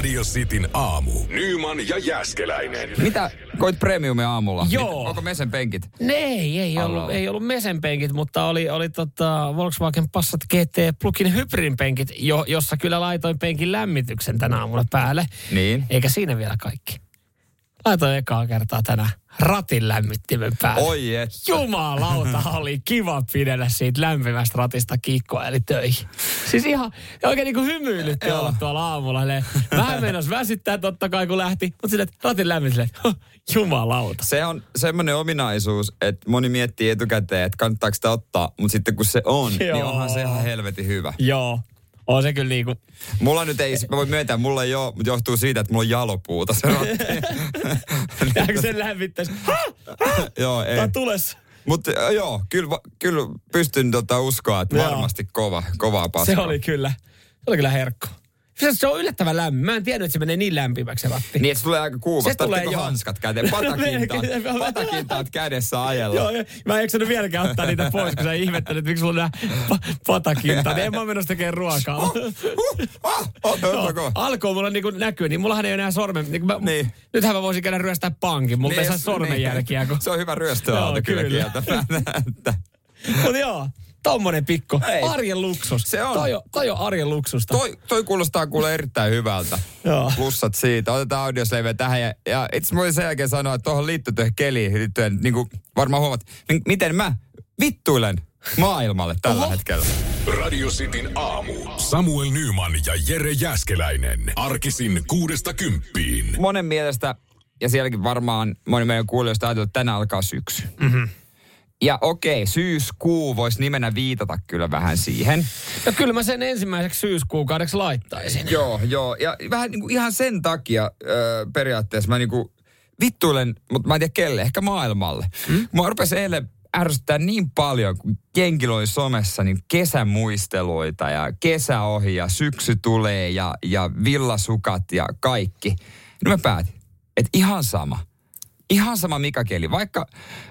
Radio Cityn aamu. Nyman ja Jäskeläinen. Mitä koit premiumi aamulla? Joo. Mit, onko mesen penkit? Ne ei, ei ollut, ei ollut mesenpenkit, mutta oli, oli tota Volkswagen Passat GT Plugin hybridin penkit, jo, jossa kyllä laitoin penkin lämmityksen tänä aamuna päälle. Niin. Eikä siinä vielä kaikki. Laitoin ekaa kertaa tänään ratin lämmittimen päälle. Oi et. Jumalauta, oli kiva pidellä siitä lämpimästä ratista kiikkoa eli töihin. Siis ihan oikein niin kuin hymyilytti olla tuolla aamulla. silleen, Vähän meinas väsyttää totta kai kun lähti, mutta että ratin että jumalauta. Se on semmoinen ominaisuus, että moni miettii etukäteen, että kannattaako sitä ottaa, mutta sitten kun se on, niin Joo. onhan se ihan helvetin hyvä. Joo, on se kyllä niinku, Mulla nyt ei, mä voin myöntää, mulla ei ole, mutta johtuu siitä, että mulla on jalopuuta se ratti. jääkö sen lämmittäisi? joo, ei. Tää on tulessa. Mutta joo, kyllä, kyllä pystyn tota uskoa, että varmasti kova, kovaa paskaa. Se oli kyllä, se oli kyllä herkko. Se, se on yllättävän lämmin. Mä en tiennyt, että se menee niin lämpimäksi se ratti. Niin, että se tulee aika kuuma. Se tulee joo. hanskat käteen? Patakintaat, patakintaat kädessä ajella. Joo, mä en jaksanut vieläkään ottaa niitä pois, kun sä ihmettelit, että miksi sulla on nämä pa- patakinta. Niin en mä menossa tekemään ruokaa. Huh, ah, oh, Joo, alkoi mulla niin näkyy, niin mullahan ei ole enää sormen. Niin mä, Niin. Nythän mä voisin käydä ryöstää pankin, mutta ei saa sormenjälkiä. Kun... Se on hyvä ryöstöauto kyllä, kyllä. kieltämättä. Mutta joo, tommonen pikku. Ei. Arjen luksus. Se on. Toi, on- toi on arjen luksusta. Toi, toi kuulostaa kuule erittäin hyvältä. Joo. Plussat siitä. Otetaan audiosleveä tähän. Ja, ja itse voin sen jälkeen sanoa, että tuohon liittyy tuohon keliin liittyen, niin kuin varmaan huomaat, niin miten mä vittuilen maailmalle tällä Oho. hetkellä. Radio Cityn aamu. Samuel Nyman ja Jere Jäskeläinen. Arkisin kuudesta kymppiin. Monen mielestä, ja sielläkin varmaan moni meidän kuulijoista ajatellut, että tänään alkaa syksy. Mm-hmm. Ja okei, syyskuu voisi nimenä viitata kyllä vähän siihen. Ja kyllä mä sen ensimmäiseksi syyskuukaudeksi laittaisin. Joo, joo. Ja vähän niin kuin ihan sen takia öö, periaatteessa mä niin kuin vittuilen, mutta mä en tiedä kelle, ehkä maailmalle. Mm? Mä rupesin eilen ärsyttää niin paljon, kun jenkillä oli somessa niin kesämuisteluita ja kesä ohi ja syksy tulee ja, ja villasukat ja kaikki. No mä päätin, että ihan sama. Ihan sama mikä keli. Vaikka,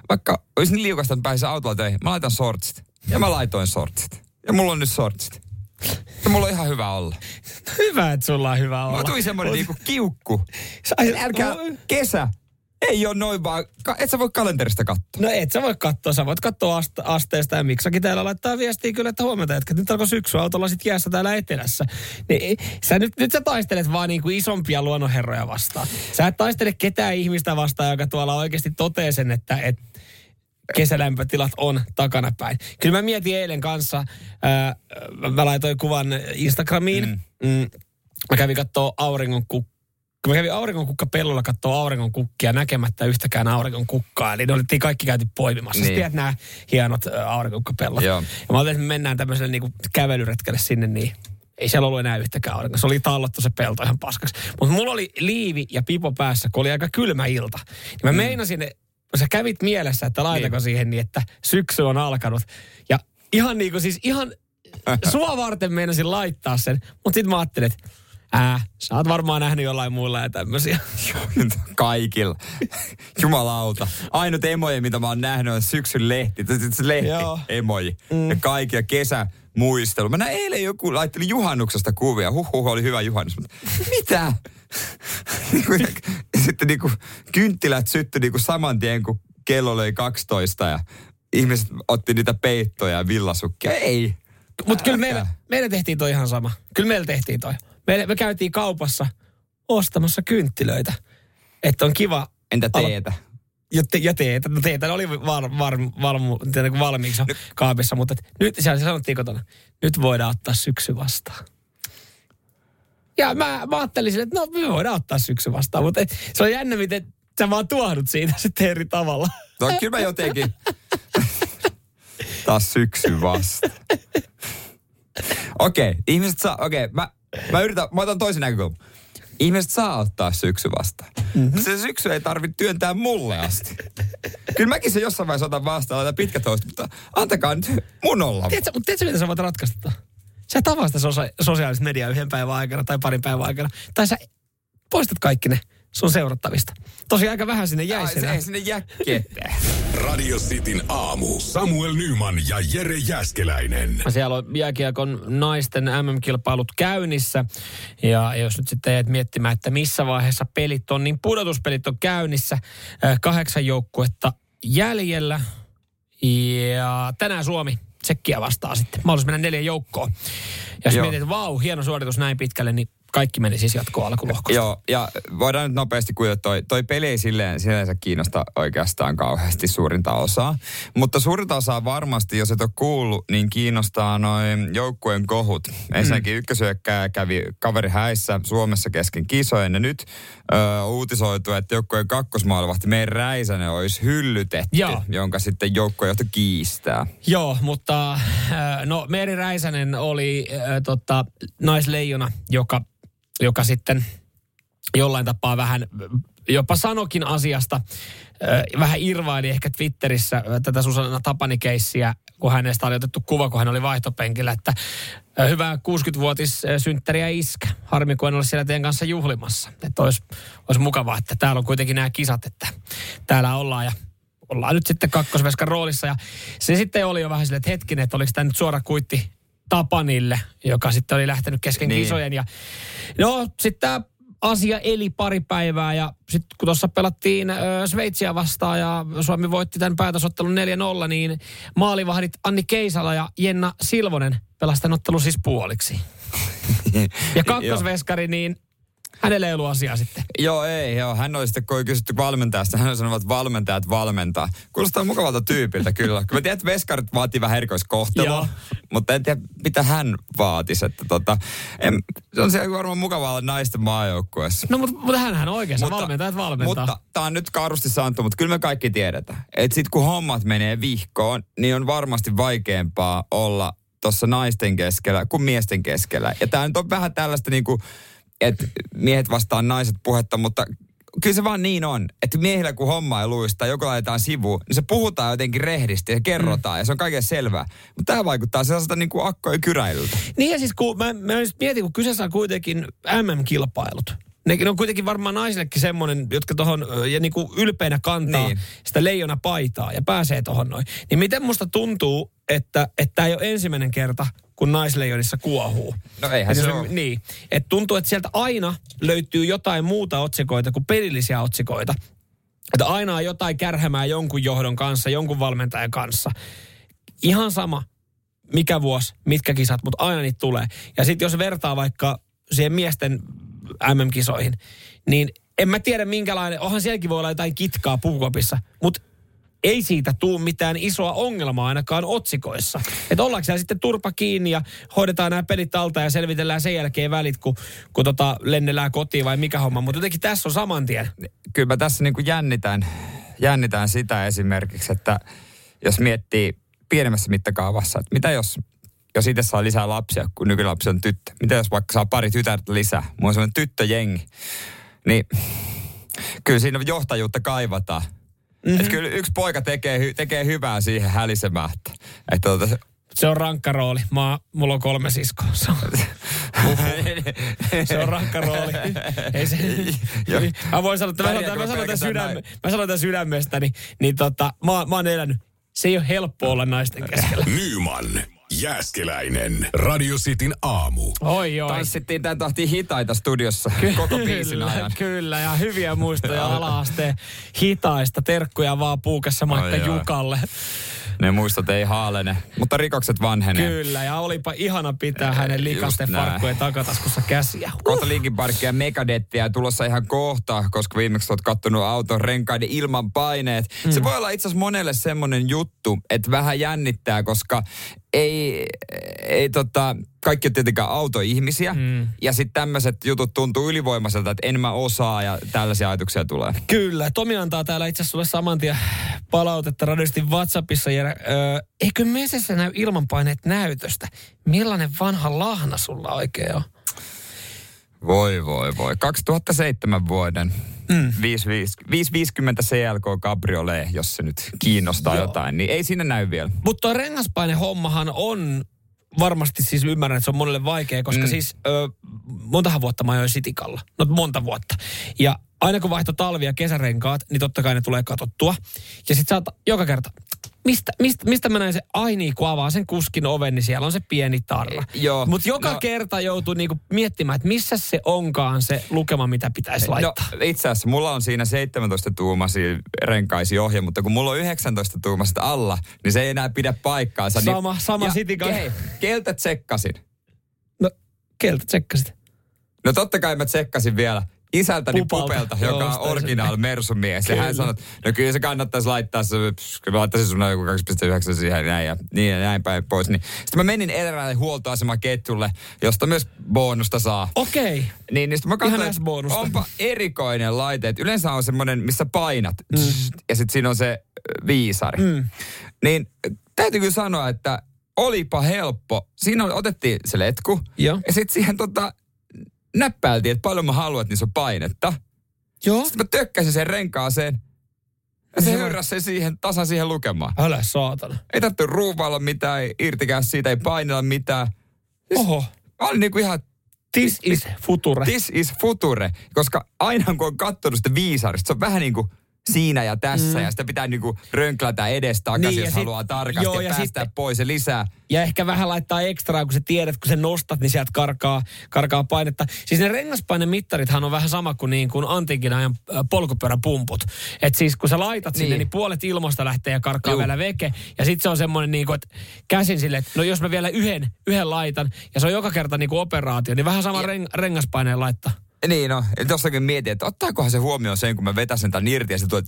vaikka olisi niin liukasta, että pääsisi autolla töihin, mä laitan sortsit. Ja mä laitoin sortsit. Ja mulla on nyt sortsit. Ja mulla on ihan hyvä olla. Hyvä, että sulla on hyvä olla. Mulla tuli semmoinen niinku kiukku. Älkää, kesä. Ei ole noin vaan, et sä voi kalenterista katsoa. No et sä voi katsoa, sä voit katsoa ast- asteesta ja miksakin täällä laittaa viestiä kyllä, että huomenta, että nyt alkoi syksy autolla sit jäässä täällä etelässä. Niin, sä nyt, nyt sä taistelet vaan niin kuin isompia luonnonherroja vastaan. Sä et taistele ketään ihmistä vastaan, joka tuolla oikeasti totee sen, että, että kesälämpötilat on takanapäin. Kyllä mä mietin eilen kanssa, ää, mä laitoin kuvan Instagramiin. Mm. Mm, mä kävin kattoo auringon kukkaa. Kun mä kävin aurinkonkukka pellolla kattoo aurinkonkukkia näkemättä yhtäkään aurinkonkukkaa. Eli ne oltiin kaikki käyty poimimassa. Niin. Niin. Tiedät nämä hienot ä, aurinkokukkapellot. Joo. Ja mä ajattelin, että me mennään tämmöiselle niinku kävelyretkelle sinne, niin ei siellä ollut enää yhtäkään aurinko. Se oli tallottu se pelto ihan paskaksi. Mutta mulla oli liivi ja pipo päässä, kun oli aika kylmä ilta. Niin mä mm. meinasin, sä kävit mielessä, että laitako niin. siihen niin, että syksy on alkanut. Ja ihan niin kuin siis ihan sua varten meinasin laittaa sen. Mutta sitten mä ajattelin, että ää, sä oot varmaan nähnyt jollain muilla ja tämmöisiä. Kaikilla. Jumalauta. Ainut emoji, mitä mä oon nähnyt, on syksyn lehti. Se- Se lehti, Joo. emoji. Mm. Ja kaikkia kesä muistelu. Mä näin eilen joku laitteli juhannuksesta kuvia. Huhhuh, oli hyvä juhannus. Mutta mitä? Sitten niinku kynttilät syttyi niinku saman tien, kun kello oli 12 ja ihmiset otti niitä peittoja ja villasukkia. Ei. Mutta kyllä meillä, meillä tehtiin toi ihan sama. Kyllä meillä tehtiin toi. Me, me käytiin kaupassa ostamassa kynttilöitä. Että on kiva. Entä Ala- teetä? Ja, te, ja teetä. No teetä oli var, var, valmu, niin valmiiksi jo kaapissa, mutta et nyt siellä sanottiin kotona, nyt voidaan ottaa syksy vastaan. Ja mä, mä ajattelin sille, että no me voidaan ottaa syksy vastaan, mutta et, se on jännä, miten sä vaan tuohdut siitä sitten eri tavalla. No kyllä mä jotenkin. Taas syksy vasta. Okei, okay, ihmiset saa, okei, okay, mä, mä yritän, mä otan toisen näkökulman. ihmiset saa ottaa syksy vastaan. Mm-hmm. Se syksy ei tarvitse työntää mulle asti. Kyllä mäkin se jossain vaiheessa otan vastaan, laitan pitkä toista, mutta antakaa nyt mun olla. Tiedätkö, mutta tiedätkö, mitä sä voit ratkaista? Sä tavaat sitä sosia- sosiaalista mediaa yhden päivän aikana tai parin päivän aikana. Tai sä poistat kaikki ne sun seurattavista. Tosi aika vähän sinne jäi Ai, sinne. ei sinne jää ketään. Radio Cityn aamu. Samuel Nyman ja Jere Jäskeläinen. Siellä on jääkiekon naisten MM-kilpailut käynnissä. Ja jos nyt sitten jäät miettimään, että missä vaiheessa pelit on, niin pudotuspelit on käynnissä. Äh, Kahdeksan joukkuetta jäljellä. Ja tänään Suomi Tsekkiä vastaa sitten. Mahdollisuus mennä neljän joukkoon. Ja jos Joo. mietit, että vau, hieno suoritus näin pitkälle, niin kaikki meni siis jatkoon alkulohkosta. Joo, ja voidaan nyt nopeasti kuitenkin, toi, toi peli ei silleen, sinänsä kiinnosta oikeastaan kauheasti suurinta osaa. Mutta suurinta osaa varmasti, jos et ole kuullut, niin kiinnostaa noin joukkueen kohut. Ensinnäkin mm. ykkösyökkää kävi kaveri häissä Suomessa kesken kisojen. Ja nyt ö, uutisoitu, että joukkueen kakkosmaalivahti meidän Räisänen olisi hyllytetty, Joo. jonka sitten joukkuejohto kiistää. Joo, mutta no Meeri Räisänen oli äh, tota, naisleijona, joka, joka sitten jollain tapaa vähän jopa sanokin asiasta, äh, vähän irvaili ehkä Twitterissä tätä Susanna Tapani-keissiä, kun hänestä oli otettu kuva, kun hän oli vaihtopenkillä, että hyvää 60-vuotis äh, synttäriä iskä. Harmi, kun en ole siellä teidän kanssa juhlimassa. Että olisi, olisi mukavaa, että täällä on kuitenkin nämä kisat, että täällä ollaan ja ollaan nyt sitten kakkosveskan roolissa. Ja se sitten oli jo vähän silleen, että hetkinen, että oliko tämä nyt suora kuitti Tapanille, joka sitten oli lähtenyt kesken Niin. kisojen. Ja no, sitten tämä asia eli pari päivää ja sitten kun tuossa pelattiin ö, Sveitsiä vastaan ja Suomi voitti tämän päätösottelun 4-0, niin maalivahdit Anni Keisala ja Jenna Silvonen pelasivat ottelun siis puoliksi. Ja kakkosveskari, niin hänellä ei ollut asiaa sitten. Joo, ei, joo. Hän oli sitten, kun oli kysytty valmentajasta, hän sanonut, että valmentajat valmentaa. Kuulostaa mukavalta tyypiltä kyllä. Kyllä mä tiedän, että veskarit vaatii vähän erikoiskohtelua, Joo. mutta en tiedä, mitä hän vaatisi. Että tota, en, se on siellä varmaan mukavaa olla naisten maajoukkueessa. No mutta, mutta hänhän on oikeassa, valmentajat valmentaa. Mutta tämä on nyt karusti sanottu, mutta kyllä me kaikki tiedetään, että sitten kun hommat menee vihkoon, niin on varmasti vaikeampaa olla tuossa naisten keskellä kuin miesten keskellä. Ja tämä nyt on vähän tällaista niin kuin, että miehet vastaan naiset puhetta, mutta kyllä se vaan niin on, että miehillä kun homma ei luista, joku laitetaan sivuun, niin se puhutaan jotenkin rehdisti ja kerrotaan mm. ja se on kaiken selvää. Mutta tämä vaikuttaa sellaiselta niin kuin akko ja kyräilyltä. Niin ja siis kun mä, mä mietin, kun kyseessä on kuitenkin MM-kilpailut. Ne, ne on kuitenkin varmaan naisillekin semmoinen, jotka tuohon ja niin kuin ylpeänä kantaa Niin. sitä leijona paitaa ja pääsee tuohon noin. Niin miten musta tuntuu, että tämä ei ole ensimmäinen kerta, kun naisleijonissa kuohuu. No eihän Et se jos- ole. Niin. Että tuntuu, että sieltä aina löytyy jotain muuta otsikoita kuin pelillisiä otsikoita. Että aina on jotain kärhämää jonkun johdon kanssa, jonkun valmentajan kanssa. Ihan sama, mikä vuosi, mitkä kisat, mutta aina niitä tulee. Ja sitten jos vertaa vaikka siihen miesten MM-kisoihin, niin en mä tiedä minkälainen, onhan sielläkin voi olla jotain kitkaa puukopissa, mutta ei siitä tuu mitään isoa ongelmaa ainakaan otsikoissa. Että ollaanko siellä sitten turpa kiinni ja hoidetaan nämä pelit alta ja selvitellään sen jälkeen välit, kun, kun tota lennellään kotiin vai mikä homma. Mutta jotenkin tässä on saman tien. kyllä mä tässä niin kuin jännitän, jännitän sitä esimerkiksi, että jos miettii pienemmässä mittakaavassa, että mitä jos, jos itse saa lisää lapsia, kun nykylapsi on tyttö. Mitä jos vaikka saa pari tytärtä lisää? Mulla on sellainen tyttöjengi. Niin kyllä siinä johtajuutta kaivataan. Mm-hmm. Että kyllä yksi poika tekee, tekee hyvää siihen hälisemään. Että, tota, Se on rankka rooli. Mä, mulla on kolme siskoa. Se on, se on rankka rooli. Ei se, mä voin sanoa, että mä sanon, mä sanon, tämän, sydäme, mä sanon tämän sydämestä, niin, niin tota, mä, mä oon elänyt. Se ei ole helppo olla naisten keskellä. Nyman, Jääskeläinen. Radio Cityn aamu. Oi, oi. tanssittiin tämän tahtiin hitaita studiossa koko biisin ajan. Kyllä, ja hyviä muistoja ala-asteen hitaista. Terkkuja vaan puukassa Maikka Ai. Jukalle. Ne muistot ei haalene, mutta rikokset vanhenee. Kyllä, ja olipa ihana pitää hänen likasten näin. farkkujen takataskussa käsiä. Kohta Linkin Parkia ja Megadettia tulossa ihan kohta, koska viimeksi olet kattonut auton renkaiden ilman paineet. Mm. Se voi olla itse asiassa monelle semmoinen juttu, että vähän jännittää, koska ei, ei tota, kaikki on tietenkään autoihmisiä. Mm. Ja sitten tämmöiset jutut tuntuu ylivoimaiselta, että en mä osaa ja tällaisia ajatuksia tulee. Kyllä, Tomi antaa täällä itse asiassa sulle saman tien palautetta radiosti WhatsAppissa. Ja, öö, eikö mesessä näy ilmanpaineet näytöstä? Millainen vanha lahna sulla oikein on? Voi, voi, voi. 2007 vuoden. Mm. 550 CLK Cabriolet, jos se nyt kiinnostaa Joo. jotain, niin ei siinä näy vielä. Mutta tuo rengaspaine hommahan on varmasti siis ymmärrän, että se on monelle vaikea, koska mm. siis ö, montahan vuotta mä ajoin sitikalla. No monta vuotta. Ja aina kun vaihto talvi- ja kesärenkaat, niin totta kai ne tulee katottua. Ja sit saat joka kerta, mistä, mistä, mistä mä näin se, ai niin, kun avaa sen kuskin oven, niin siellä on se pieni tarra. Joo. Mutta joka No- kerta joutuu niinku miettimään, että missä se onkaan se lukema, mitä pitäisi laittaa. No itse asiassa mulla on siinä 17 tuumaisia renkaisi ohje, mutta kun mulla on 19 tuumaiset alla, niin se ei enää pidä paikkaansa. Sama- niin, sama Citizen. Hei, keltä tsekkasin? No, keltä tsekkasit? No totta kai mä tsekkasin vielä isältäni Pupalta. Pupelta, Joo, joka on original Mersumies. Ja hän sanoi, että no kyllä se kannattaisi laittaa se, kyllä mä laittaisin sun joku 2,9 siihen näin ja niin ja näin päin pois. Niin. Sitten mä menin eräälle huoltoasemaketjulle, josta myös bonusta saa. Okei. Niin, niin sitten mä katsoin, että onpa erikoinen laite. Et yleensä on semmoinen, missä painat. Mm. Ja sitten siinä on se viisari. Mm. Niin täytyy kyllä sanoa, että olipa helppo. Siinä otettiin se letku. Joo. Ja sitten siihen tota, näppäiltiin, että paljon mä haluan, että niissä on painetta. Joo. Sitten mä tökkäsin sen renkaaseen. Ja se Se- hyrräsi sen siihen, tasan siihen lukemaan. Älä saatana. Ei tarvitse ruuvailla mitään, ei irtikää siitä, ei painella mitään. Oho. Mä olin niinku ihan This is future. This is future, koska aina kun on katsonut sitä viisarista, se on vähän niin kuin siinä ja tässä mm. ja sitä pitää niin kuin rönklätä edes takaisin, Niin, ja jos sit- haluaa tarkasti joo, ja, ja päästää sitten- pois ja lisää. Ja ehkä vähän laittaa ekstraa, kun sä tiedät, kun sä nostat, niin sieltä karkaa, karkaa painetta. Siis ne rengaspainemittarithan on vähän sama kuin, niin kuin antiikin ajan äh, polkupyöräpumput. Et siis kun sä laitat sinne, Niin. niin puolet ilmasta lähtee ja karkaa Juu. vielä veke. Ja sitten se on semmoinen, niin kuin, että käsin sille, että no jos mä vielä yhden, yhden laitan, ja se on joka kerta niin kuin operaatio, niin vähän sama reng, rengaspaineen laittaa. Niin no, ja jossakin mietin, että ottaakohan se huomioon sen, kun mä vetäsen tämän irti ja se tuo,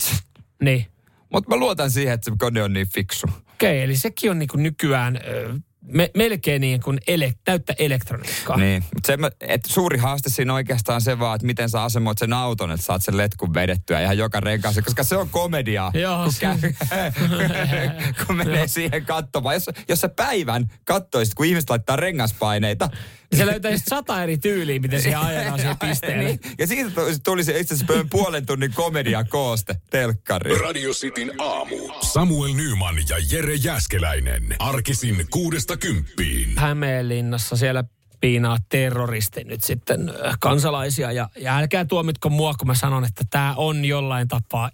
Niin. mutta mä luotan siihen, että se kone on niin fiksu. Okei, eli sekin on niin kuin nykyään ö, me, melkein niin kuin ele, täyttä elektroniikkaa. Niin, mutta se, että suuri haaste siinä on oikeastaan se vaan, että miten sä asemoit sen auton, että saat sen letkun vedettyä ihan joka renkaaseen, koska se on komediaa, Joo, kun, se- käy, kun menee siihen katsomaan. Jos, jos sä päivän kattoisit, kun ihmiset laittaa rengaspaineita, Se löytäisi sata eri tyyliä, miten siihen ajetaan siihen pisteelle. niin, ja siitä tuli- tuli se itse asiassa puolen tunnin komedia kooste telkkari. Radio Cityn aamu. Samuel Nyman ja Jere Jäskeläinen. Arkisin kuudesta kymppiin. Hämeenlinnassa siellä piinaa terroristi nyt sitten kansalaisia. Ja, ja älkää tuomitko mua, kun mä sanon, että tämä on jollain tapaa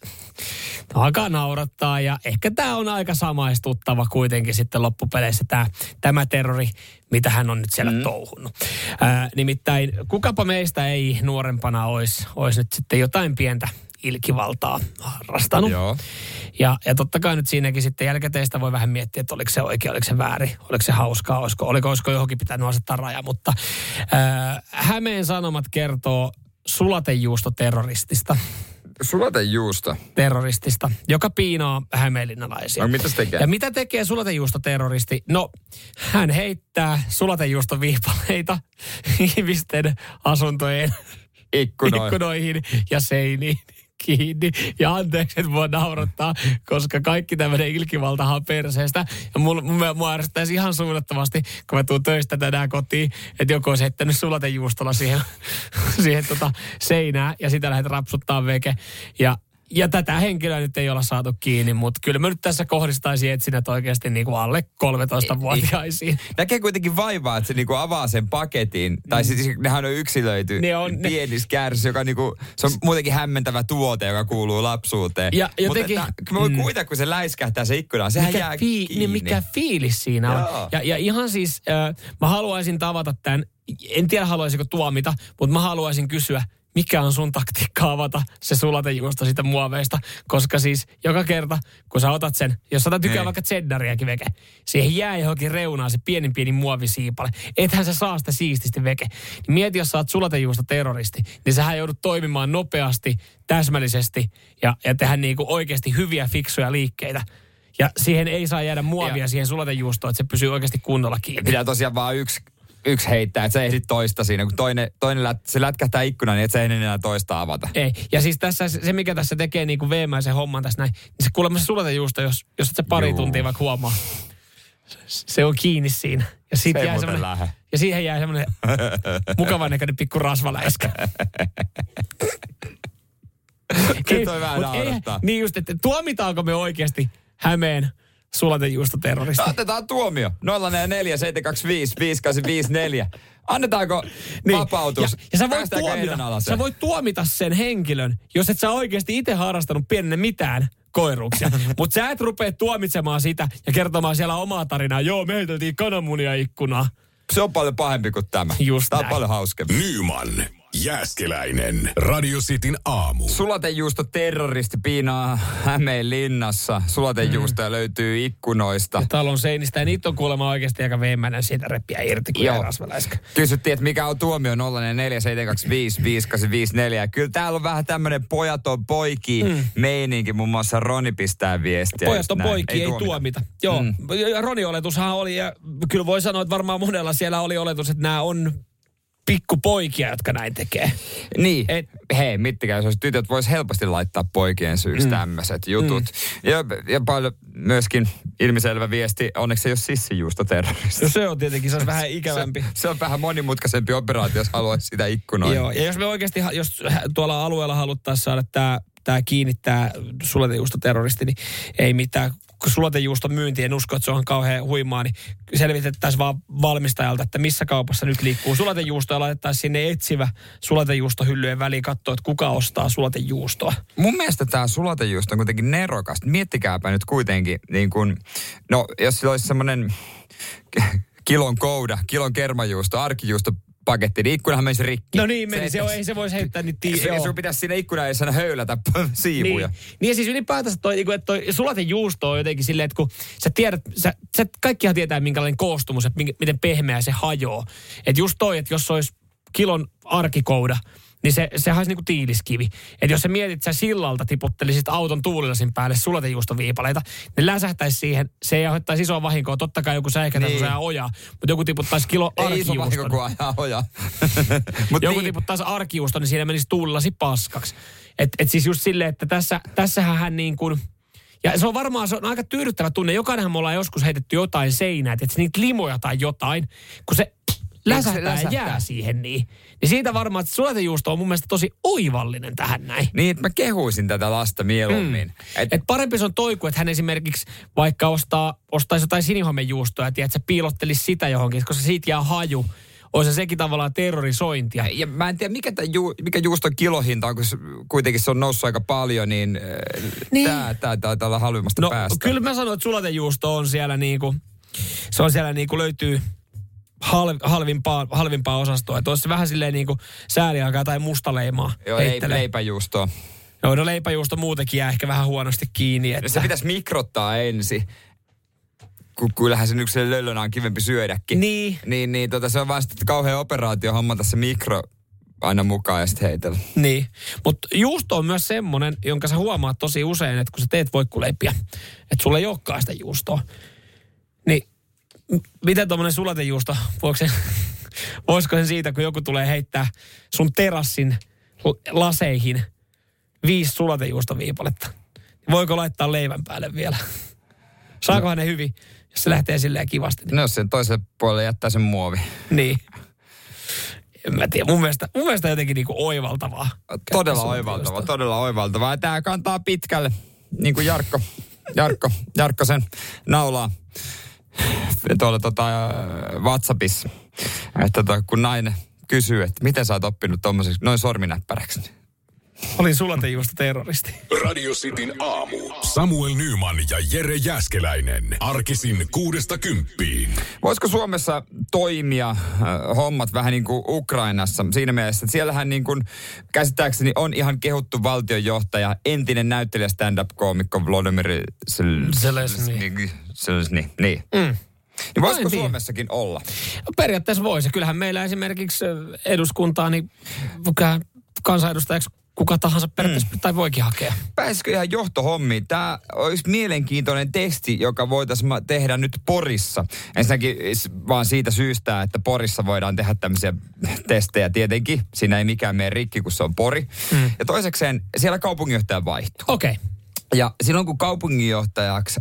alkaa naurattaa. Ja ehkä tämä on aika samaistuttava kuitenkin sitten loppupeleissä tämä, tämä terrori, mitä hän on nyt siellä mm. touhunut. Ää, nimittäin kukapa meistä ei nuorempana olisi, olisi nyt sitten jotain pientä ilkivaltaa harrastanut. Joo. Ja, ja totta kai nyt siinäkin sitten jälkikäteistä voi vähän miettiä, että oliko se oikein, oliko se väärin, oliko se hauskaa, olisiko, oliko, olisiko johonkin pitänyt asettaa raja. Mutta ää, Hämeen Sanomat kertoo sulatejuustoterroristista, Sulatejuusto. terroristista, joka piinaa hämeenlinnalaisia. No, mitä se tekee? Ja mitä tekee sulatejuustoterroristi? No, hän heittää sulatejuustoviipaleita ihmisten asuntojen Ikkunoin. ikkunoihin ja seiniin kiinni. Ja anteeksi, että mua naurattaa, koska kaikki tämmöinen ilkivaltahan on perseestä. Ja mulla, mua, mua ärsyttäisi ihan suunnattomasti, kun mä tuun töistä tänään kotiin, että joku olisi heittänyt sulatejuustolla siihen, siihen tota seinään ja sitä lähdet rapsuttaa veke. Ja ja tätä henkilöä nyt ei olla saatu kiinni, mutta kyllä mä nyt tässä kohdistaisin etsinnät oikeasti niin kuin alle 13-vuotiaisiin. Näkee kuitenkin vaivaa, että se niinku avaa sen paketin. Tai siis nehän on yksilöity Ne on- ne- pienissä kärsissä, joka niinku, se on muutenkin hämmentävä tuote, joka kuuluu lapsuuteen. Ja jotenkin- Mutta että, mä voin mm. kuvitella, kun se läiskähtää se ikkuna, sehän jää mikä, kiinni. niin mikä fiilis siinä on. Joo. Ja, ja ihan siis, äh, mä haluaisin tavata tämän, en tiedä haluaisiko tuomita, mutta mä haluaisin kysyä, mikä on sun taktiikka avata se sulatejuusto siitä muoveista, koska siis joka kerta, kun sä otat sen, jos sä tykkää vaikka cheddariakin veke, siihen jää johonkin reunaan se pienin pieni muovisiipale. Ethän sä saa sitä siististi veke. Niin mieti, jos sä oot sulatejuusto terroristi, niin sähän joudut toimimaan nopeasti, täsmällisesti ja, ja tehdä niinku oikeasti hyviä, fiksuja liikkeitä. Ja siihen ei saa jäädä muovia Ja- siihen sulatejuustoon, että se pysyy oikeasti kunnolla kiinni. Pitää tosiaan vaan yksi, yksi heittää, että sä ehdit toista siinä. Kun toinen, toinen lät, se lätkähtää ikkunan, niin et sä ehdit enää toista avata. Ei. Ja siis tässä se, mikä tässä tekee niin kuin veemäisen homman tässä näin, niin se kuulemma se sulatejuusto, jos, jos et se pari Juu. tuntia vaikka huomaa. se on kiinni siinä. Ja, sit Se ei jäi muuten semmonen, lähde. ja siihen jäi semmoinen mukavan näköinen pikku rasvaläiskä. Ei- naurattaa. Niin just, että tuomitaanko me oikeasti Hämeen sulatejuustoterroristi? Otetaan tuomio. 044 725 5854. Annetaanko vapautus? Niin. Ja, ja sä, voit tuomita, sä voit tuomita sen henkilön, jos et sä oikeasti itse harrastanut pienenne mitään koiruuksia. Mutta sä et rupea tuomitsemaan sitä ja kertomaan siellä omaa tarinaa. Joo, me heiteltiin kananmunia ikkunaa. Se on paljon pahempi kuin tämä. Just Tämä on näin. paljon hauskempi. Nyman, Jääskeläinen, Radio Cityn aamu. Sulatejuusto terroristi piinaa Hämeen linnassa. Sulatejuustoja löytyy ikkunoista. Ja talon seinistä. Ja niitä on kuulemma oikeasti aika veemäinen siitä repiä irti kuin Joo. Kysyttiin, että mikä on tuomio 047255854. Kyllä täällä on vähän tämmöinen pojaton poiki meininki. Muun muassa Roni pistää viestiä. Pojat on näin. poikia, ei, tuomita. Joo, mm. Roni oletushan oli, ja kyllä voi sanoa, että varmaan monella siellä oli oletus, että nämä on pikkupoikia, jotka näin tekee. Niin. Et- Hei, mittikään, jos tytöt vois helposti laittaa poikien syyksi mm. tämmöiset jutut. Mm. Ja, ja paljon myöskin ilmiselvä viesti, onneksi se ei ole sissijuusto terroristi. No se on tietenkin, se on vähän ikävämpi. Se, se on vähän monimutkaisempi operaatio, jos haluaisi sitä ikkunoida. Joo, ja jos me oikeasti, jos tuolla alueella haluttaisiin saada tämä tää kiinnittää sulatejuustoterroristi, niin ei mitään. Sulatejuuston myynti, en usko, että se on kauhean huimaa, niin selvitettäisiin vaan valmistajalta, että missä kaupassa nyt liikkuu sulatejuusto ja laitettaisiin sinne etsivä sulatejuustohyllyjen väliin katsoa, että kuka ostaa sulatejuustoa. Mun mielestä tämä sulatejuusto on kuitenkin nerokasta. Miettikääpä nyt kuitenkin, niin kun, no jos sillä olisi semmoinen kilon kouda, kilon kermajuusto, arkijuusto paketti, niin ikkunahan menisi rikki. No niin, meni. Se, on, ei se voisi heittää niitä... tii- Se, sun pitäisi siinä ikkunan edessä höylätä siivuja. Niin. niin ja siis ylipäätänsä toi, niinku, että toi sulatejuusto on jotenkin silleen, että kun sä tiedät, sä, sä kaikkihan tietää minkälainen koostumus, että miten pehmeä se hajoaa. Että just toi, että jos se olisi kilon arkikouda, niin se, se olisi niinku tiiliskivi. Että jos sä mietit, sä sillalta tiputtelisit auton tuulilasin päälle sulatejuustoviipaleita, ne läsähtäisi siihen, se ei aiheuttaisi isoa vahinkoa. Totta kai joku säikätä, Niin. kun sä ojaa, mutta joku tiputtaisi kilo Ei iso vahinko, arkijuuston. kun ajaa ojaa. Mut Joku niin, tiputtaisi arkijuusto, niin siinä menisi tuulilasi paskaksi. Et, et siis just silleen, että tässä, tässähän hän niin kuin... Ja se on varmaan se on aika tyydyttävä tunne. Jokainenhan me ollaan joskus heitetty jotain seinää, että se niitä limoja tai jotain, kun se läsähtää, ja läsähtää. jää siihen niin. Niin siitä varmaan, että sulatejuusto on mun mielestä tosi oivallinen tähän näin. niin, että mä kehuisin tätä lasta mieluummin. Mm. Et, Et parempi se on toi, kuin että hän esimerkiksi vaikka ostaa, ostaisi jotain sinihomejuustoa ja tiedät, että se piilottelisi sitä johonkin, koska siitä jää haju. Olisi se sekin tavallaan terrorisointia. ja mä en tiedä, mikä, tää ju, mikä juuston kilohinta on, kun se, kuitenkin se on noussut aika paljon, niin, Niin. niin. tämä tää taitaa olla halvimmasta No päästä. kyllä mä sanon, että sulatejuusto on siellä niinku, se on siellä niinku löytyy hal, halvimpaa, halvimpaa osastoa. Että olisi vähän silleen niinku sääliaikaa tai mustaleimaa Joo, leip, heittelee. leipäjuustoa. Joo, no leipäjuusto muutenkin jää ehkä vähän huonosti kiinni. Että... No se pitäisi mikrottaa ensin. Kun kyllähän sen yksilön löllönä on kivempi syödäkin. Niin. Niin, niin tota, se on vaan sitten kauhea operaatio hommata se mikro aina mukaan ja sitten heitellä. Niin, mutta juusto on myös semmonen, jonka sä huomaat tosi usein, että kun sä teet voikkuleipiä, että sulla ei olekaan sitä juustoa. Miten tuommoinen sulatejuusto, voiko se, voisiko se siitä, kun joku tulee heittää sun terassin laseihin viisi sulatejuustoviipaletta, voiko laittaa leivän päälle vielä? Saakohan ne hyvin, jos se lähtee silleen kivasti? No jos sen toiselle puolelle jättää sen muovi. Niin. En mä tiedä, mun mielestä, mun mielestä jotenkin niinku oivaltavaa. Todella Käyttää oivaltava, sulatejuustoa. todella oivaltava. Ja Tämä kantaa pitkälle, niin kuin Jarkko, Jarkko, Jarkko sen naulaa tuolla tota, WhatsAppissa. Että tota, kun nainen kysyy, että miten sä oot oppinut tommoseksi noin sorminäppäräksi. Olin sulatejuusto terroristi. Radio Cityn aamu. Samuel Nyman ja Jere Jäskeläinen. Arkisin kuudesta kymppiin. Voisiko Suomessa toimia äh, hommat vähän niin kuin Ukrainassa siinä mielessä, että siellähän niin kuin käsittääkseni on ihan kehuttu valtionjohtaja, entinen näyttelijä stand-up-koomikko Vladimir Zel- Zelensky. Zelensky, niin. Mm. Niin voisiko tiedä. Suomessakin olla? No periaatteessa voisi. Kyllähän meillä esimerkiksi ö, eduskuntaa, niin kyllähän kansanedustajaksi kuka tahansa periaatteessa mm. tai voikin hakea. Pääsisikö ihan johtohommiin? Tämä olisi mielenkiintoinen testi, joka voitaisiin tehdä nyt Porissa. Ensinnäkin vaan siitä syystä, että Porissa voidaan tehdä tämmöisiä testejä tietenkin. Siinä ei mikään mene rikki, kun se on Pori. Mm. Ja toisekseen siellä kaupunginjohtaja vaihtuu. Okei. Okay. Ja silloin kun kaupunginjohtajaksi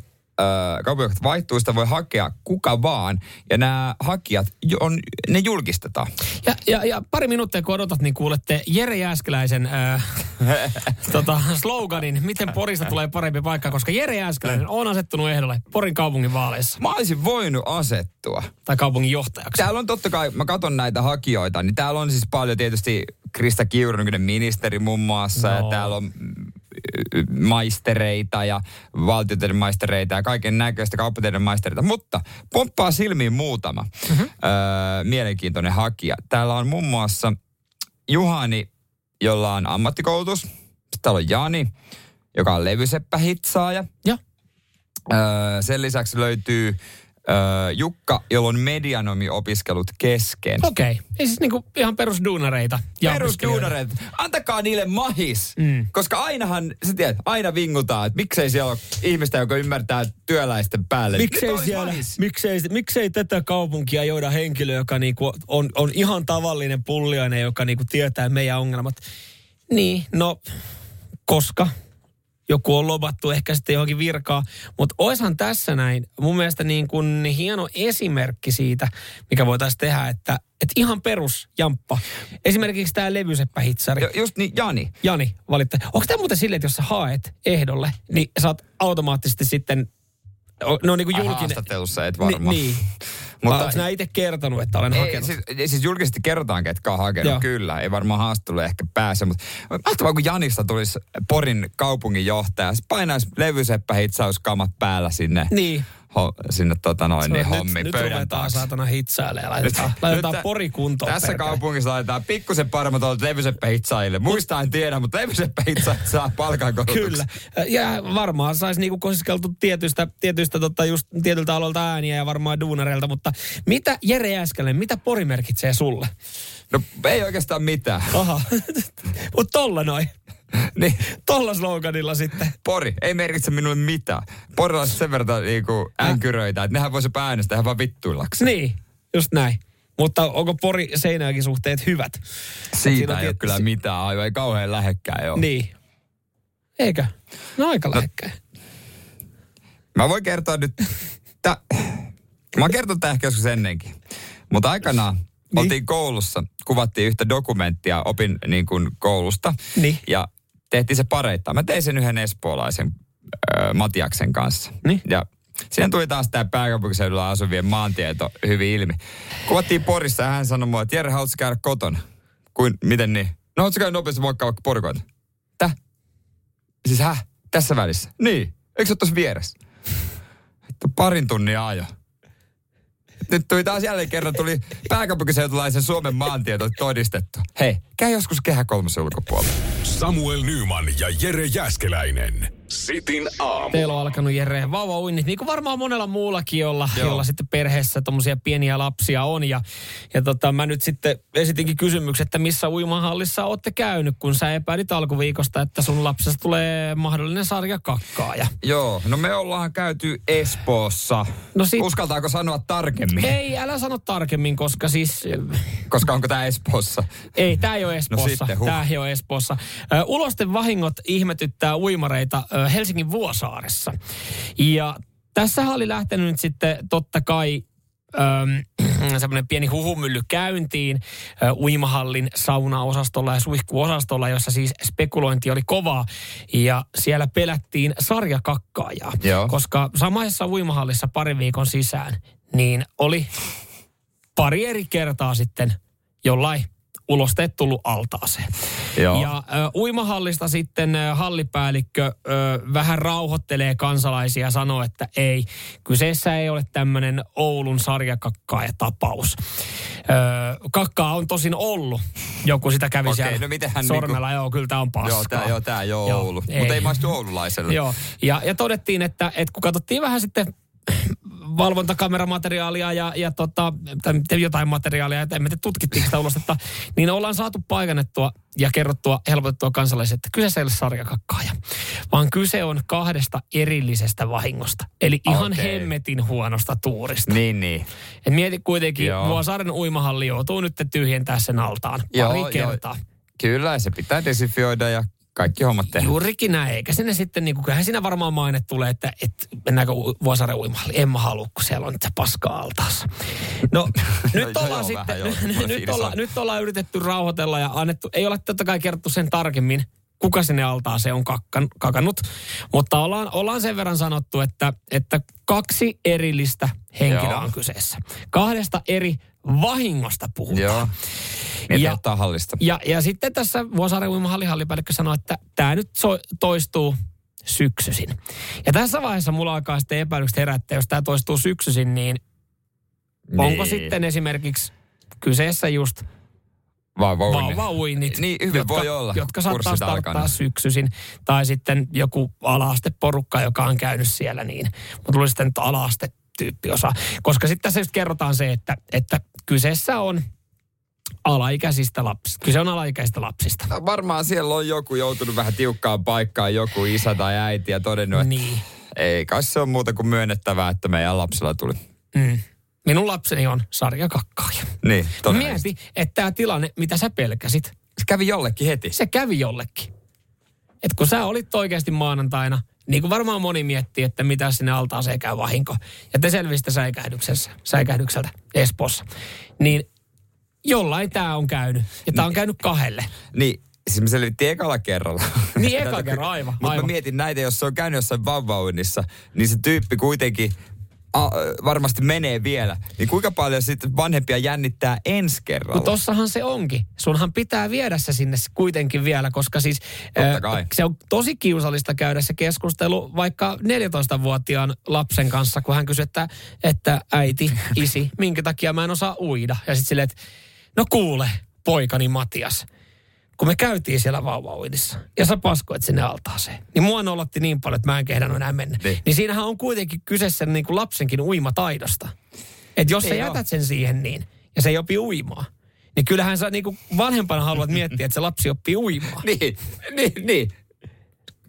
kaupunginjohtajat vaihtuu, sitä voi hakea kuka vaan. Ja nämä hakijat, on, ne julkistetaan. Ja, ja, ja pari minuuttia kun odotat, niin kuulette Jere Jääskeläisen äh, tota, sloganin, miten Porista tulee parempi paikka, koska Jere Jääskeläinen on asettunut ehdolle Porin kaupungin vaaleissa. Mä olisin voinut asettua. Tai kaupungin johtajaksi. Täällä on totta kai, mä katson näitä hakijoita, niin täällä on siis paljon tietysti Krista Kiuru, nykyinen ministeri muun muassa, no. ja täällä on maistereita ja valtioteiden maistereita ja kaiken näköistä kauppateiden maistereita. Mutta pomppaa silmiin muutama mm-hmm. öö, mielenkiintoinen hakija. Täällä on muun muassa Juhani, jolla on ammattikoulutus. Sitten täällä on Jani, joka on levyseppähitsaaja. Ja. Öö, sen lisäksi löytyy öö, Jukka, jolla on medianomiopiskelut kesken. Okei. Okay. Ei siis niinku ihan perusduunareita. Perusduunareet, antakaa niille mahis. Mm. Koska ainahan, sä tiedät, aina vingutaan, että miksei siellä ole ihmistä, joka ymmärtää työläisten päälle. Miksei, siellä, mahis. miksei, miksei tätä kaupunkia joida henkilö, joka niinku on, on ihan tavallinen pulliainen, joka niinku tietää meidän ongelmat? Niin, no, koska joku on lobattu ehkä sitten johonkin virkaa. Mutta oishan tässä näin mun mielestä niin kuin hieno esimerkki siitä, mikä voitaisiin tehdä, että, että ihan perus jamppa. Esimerkiksi tämä levyseppähitsari. Jo, just niin, Jani. Jani valittaa. Onko tämä muuten silleen, että jos sä haet ehdolle, niin oot automaattisesti sitten, o- ne on niinku Ai, julkinen. Haastattelussa et varmaan. Ni, niin. Mutta- onko nämä itse kertonut, että olen Ei, hakenut? siis, siis julkisesti kerrotaan, ketkä on hakenut, Joo. kyllä. Ei varmaan haastattelulle ehkä pääse, mutta mahtavaa, kun Janista tulisi Porin kaupunginjohtaja. Se painaisi levyseppähitsauskamat päällä sinne, Niin. Ho, sinne tota noin, niin, nyt, hommiin nyt pöydän ruvetaan taakse. saatana hitsailemaan ja laitetaan, Nyt- laitetaan nyt pori kuntoon. Tässä perkele. kaupungissa laitetaan pikkusen paremmat olot levyseppähitsaajille. Muista en tiedä, mutta levyseppähitsaajat saa palkankorotuksen. Kyllä. Ja varmaan saisi niinku kosiskeltu tietystä, tietystä tota just tietyltä alalta ääniä ja varmaan duunareilta, mutta mitä Jere Jääskeläinen, mitä pori merkitsee sulle? No ei oikeastaan mitään. Aha, mutta tolla noin. niin, Tolla sloganilla sitten. Pori ei merkitse minulle mitään. Porilla on sen verran niinku änkyröitä, että nehän voisi äänestää ihan vaan vittuillaksi. Niin, just näin. Mutta onko Pori Seinäjoki suhteet hyvät? Siitä ei ole tiet- kyllä mitään, aivan ei kauhean lähekkää ole. Niin. Eikö? No aika lähekkäin. Mä voin kertoa nyt, tä, mä oon kertonut tämän ehkä joskus ennenkin, mutta aikanaan niin. oltiin koulussa, kuvattiin yhtä dokumenttia, opin niin kuin koulusta Niin. ja tehtiin se pareittain. Mä tein sen yhden espoolaisen äh, Matiaksen kanssa. Niin. Ja Siinä tuli taas tämä pääkaupunkiseudulla asuvien maantieto hyvin ilmi. Kuvattiin Porissa ja hän sanoi mulle, että Jere, haluatko käydä kotona? Kuin, miten niin? No, haluatko käydä nopeasti moikkaa vaikka porikoita? Täh? Siis häh? Tässä välissä? Niin. Eikö se ole tuossa vieressä? Että parin tunnin ajo. Nyt tuli taas jälleen kerran tuli pääkaupunkiseutulaisen Suomen maantieto todistettu. Hei, käy joskus kehä kolmosen ulkopuolella. Samuel Nyman ja Jere Jäskeläinen. Sitin aamu. Teillä on alkanut Jere vauvauinnit, niin kuin varmaan monella muullakin, jolla, Joo. jolla sitten perheessä tuommoisia pieniä lapsia on. Ja, ja tota, mä nyt sitten esitinkin kysymyksen, että missä uimahallissa olette käynyt, kun sä epäilit alkuviikosta, että sun lapsesta tulee mahdollinen sarja kakkaaja. Joo, no me ollaan käyty Espoossa. No sit- Uskaltaako sanoa tarkemmin? Ei, älä sano tarkemmin, koska siis Koska onko tämä Espoossa? Ei, tämä ei ole Espoossa. sitten, huh. tämä ei ole Espoossa. Ö, ulosten vahingot ihmetyttää uimareita ö, Helsingin Vuosaaressa. Ja tässä oli lähtenyt nyt sitten totta kai semmoinen pieni huhumylly käyntiin uimahallin saunaosastolla ja suihkuosastolla, jossa siis spekulointi oli kovaa. Ja siellä pelättiin sarjakakkaajaa, Joo. koska samaisessa uimahallissa parin viikon sisään niin oli pari eri kertaa sitten jollain ulosteet tullut altaaseen. Joo. Ja ö, uimahallista sitten ö, hallipäällikkö ö, vähän rauhoittelee kansalaisia ja sanoo, että ei, kyseessä ei ole tämmöinen Oulun sarjakakkaaja-tapaus. Ö, kakkaa on tosin ollut. Joku sitä kävi Okei, siellä no mitenhän sormella. Joo, kyllä tämä on paskaa. Joo, tää, joo, tää ole Joo, Oulu. Mutta ei maistu oululaiselle. Joo, ja, ja todettiin, että, että kun katsottiin vähän sitten valvontakameramateriaalia ja, ja tota, tai jotain materiaalia, että emme tutkittiin sitä ulostetta, niin ollaan saatu paikannettua ja kerrottua, helpotettua kansalaisille, että kyseessä ei ole sarjakakkaaja, vaan kyse on kahdesta erillisestä vahingosta. Eli ihan Okei. hemmetin huonosta tuurista. Niin, niin. Et mieti kuitenkin, Joo. Vuosaaren uimahalli joutuu nyt tyhjentää sen altaan pari Joo, joo. kertaa. Kyllä, se pitää desinfioida ja kaikki hommat tehdään. Juurikin näin, eikä sinne sitten, niin kyllähän siinä varmaan maine tulee, että, että mennäänkö Vuosaaren uimahalli. En mä halua, kun siellä on nyt se paska-altaassa. No, nyt ollaan sitten, nyt, nyt, olla, nyt ollaan yritetty rauhoitella ja annettu, ei ole totta kai kerrottu sen tarkemmin, kuka sinne altaaseen on kakkan, kakannut. Mutta ollaan, ollaan sen verran sanottu, että, että kaksi erillistä henkilöä Joo. on kyseessä. Kahdesta eri vahingosta puhutaan. Joo. Niin Ja- ja, tahallista. Ja, ja sitten tässä Vuosaaren uimahallin hallipäällikkö sanoi, että tämä nyt so, toistuu syksyisin. Ja tässä vaiheessa mulla alkaa sitten epäilykset herättää, jos tämä toistuu syksyisin, niin, niin onko sitten esimerkiksi kyseessä just Vauvauinnit. vauvauinnit, Niin, hyvin jotka, voi olla. jotka saattaa starttaa syksyisin. Tai sitten joku ala-asteporukka, joka on käynyt siellä niin. Mutta tuli sitten nyt ala-astetyyppi osa. Koska sitten tässä just kerrotaan se, että, että kyseessä on alaikäisistä lapsista. Kyse on alaikäisistä lapsista. No, Varmaan siellä on joku joutunut vähän tiukkaan paikkaan, joku isä tai äiti ja todennut, että Niin. ei kai se on muuta kuin myönnettävää, että meidän lapsella tuli. Mm. Minun lapseni on sarjakakkaaja. Niin. Mieti, että tämä tilanne, mitä sä pelkäsit, Se kävi jollekin heti. se kävi jollekin. Et kun sä olit oikeasti maanantaina, niin kuin varmaan moni miettii, että mitä sinne altaaseen käy vahinko. Ja te selvisitte säikähdyksessä, säikähdykseltä Espoossa. Niin jollain tämä on käynyt. Ja tämä on käynyt kahdelle. Niin, siis me selvittiin ekalla kerralla. Niin, eka kerran, aivan, Mutta mä mietin näitä, jos se on käynyt jossain vauvauinnissa, niin se tyyppi kuitenkin a, varmasti menee vielä. Niin kuinka paljon sitten vanhempia jännittää ensi kerralla? Mutta tossahan se onkin. Sunhan pitää viedä se sinne kuitenkin vielä, koska siis kai. se on tosi kiusallista käydä se keskustelu vaikka 14-vuotiaan lapsen kanssa, kun hän kysyy, että, että äiti, isi, minkä takia mä en osaa uida. Ja sitten silleen, että no kuule, poikani Matias, kun me käytiin siellä vauvauidissa ja sä paskoit sinne altaaseen, niin mua nolotti niin paljon, että mä en kehdannut enää mennä. Niin. Niin siinähän on kuitenkin kyse sen niin kuin lapsenkin uimataidosta. Että jos sä Niin on. jätät sen siihen niin, ja se ei opi uimaa, niin kyllähän sä niin kuin vanhempana haluat miettiä, että se lapsi oppii uimaan. Niin, niin, niin.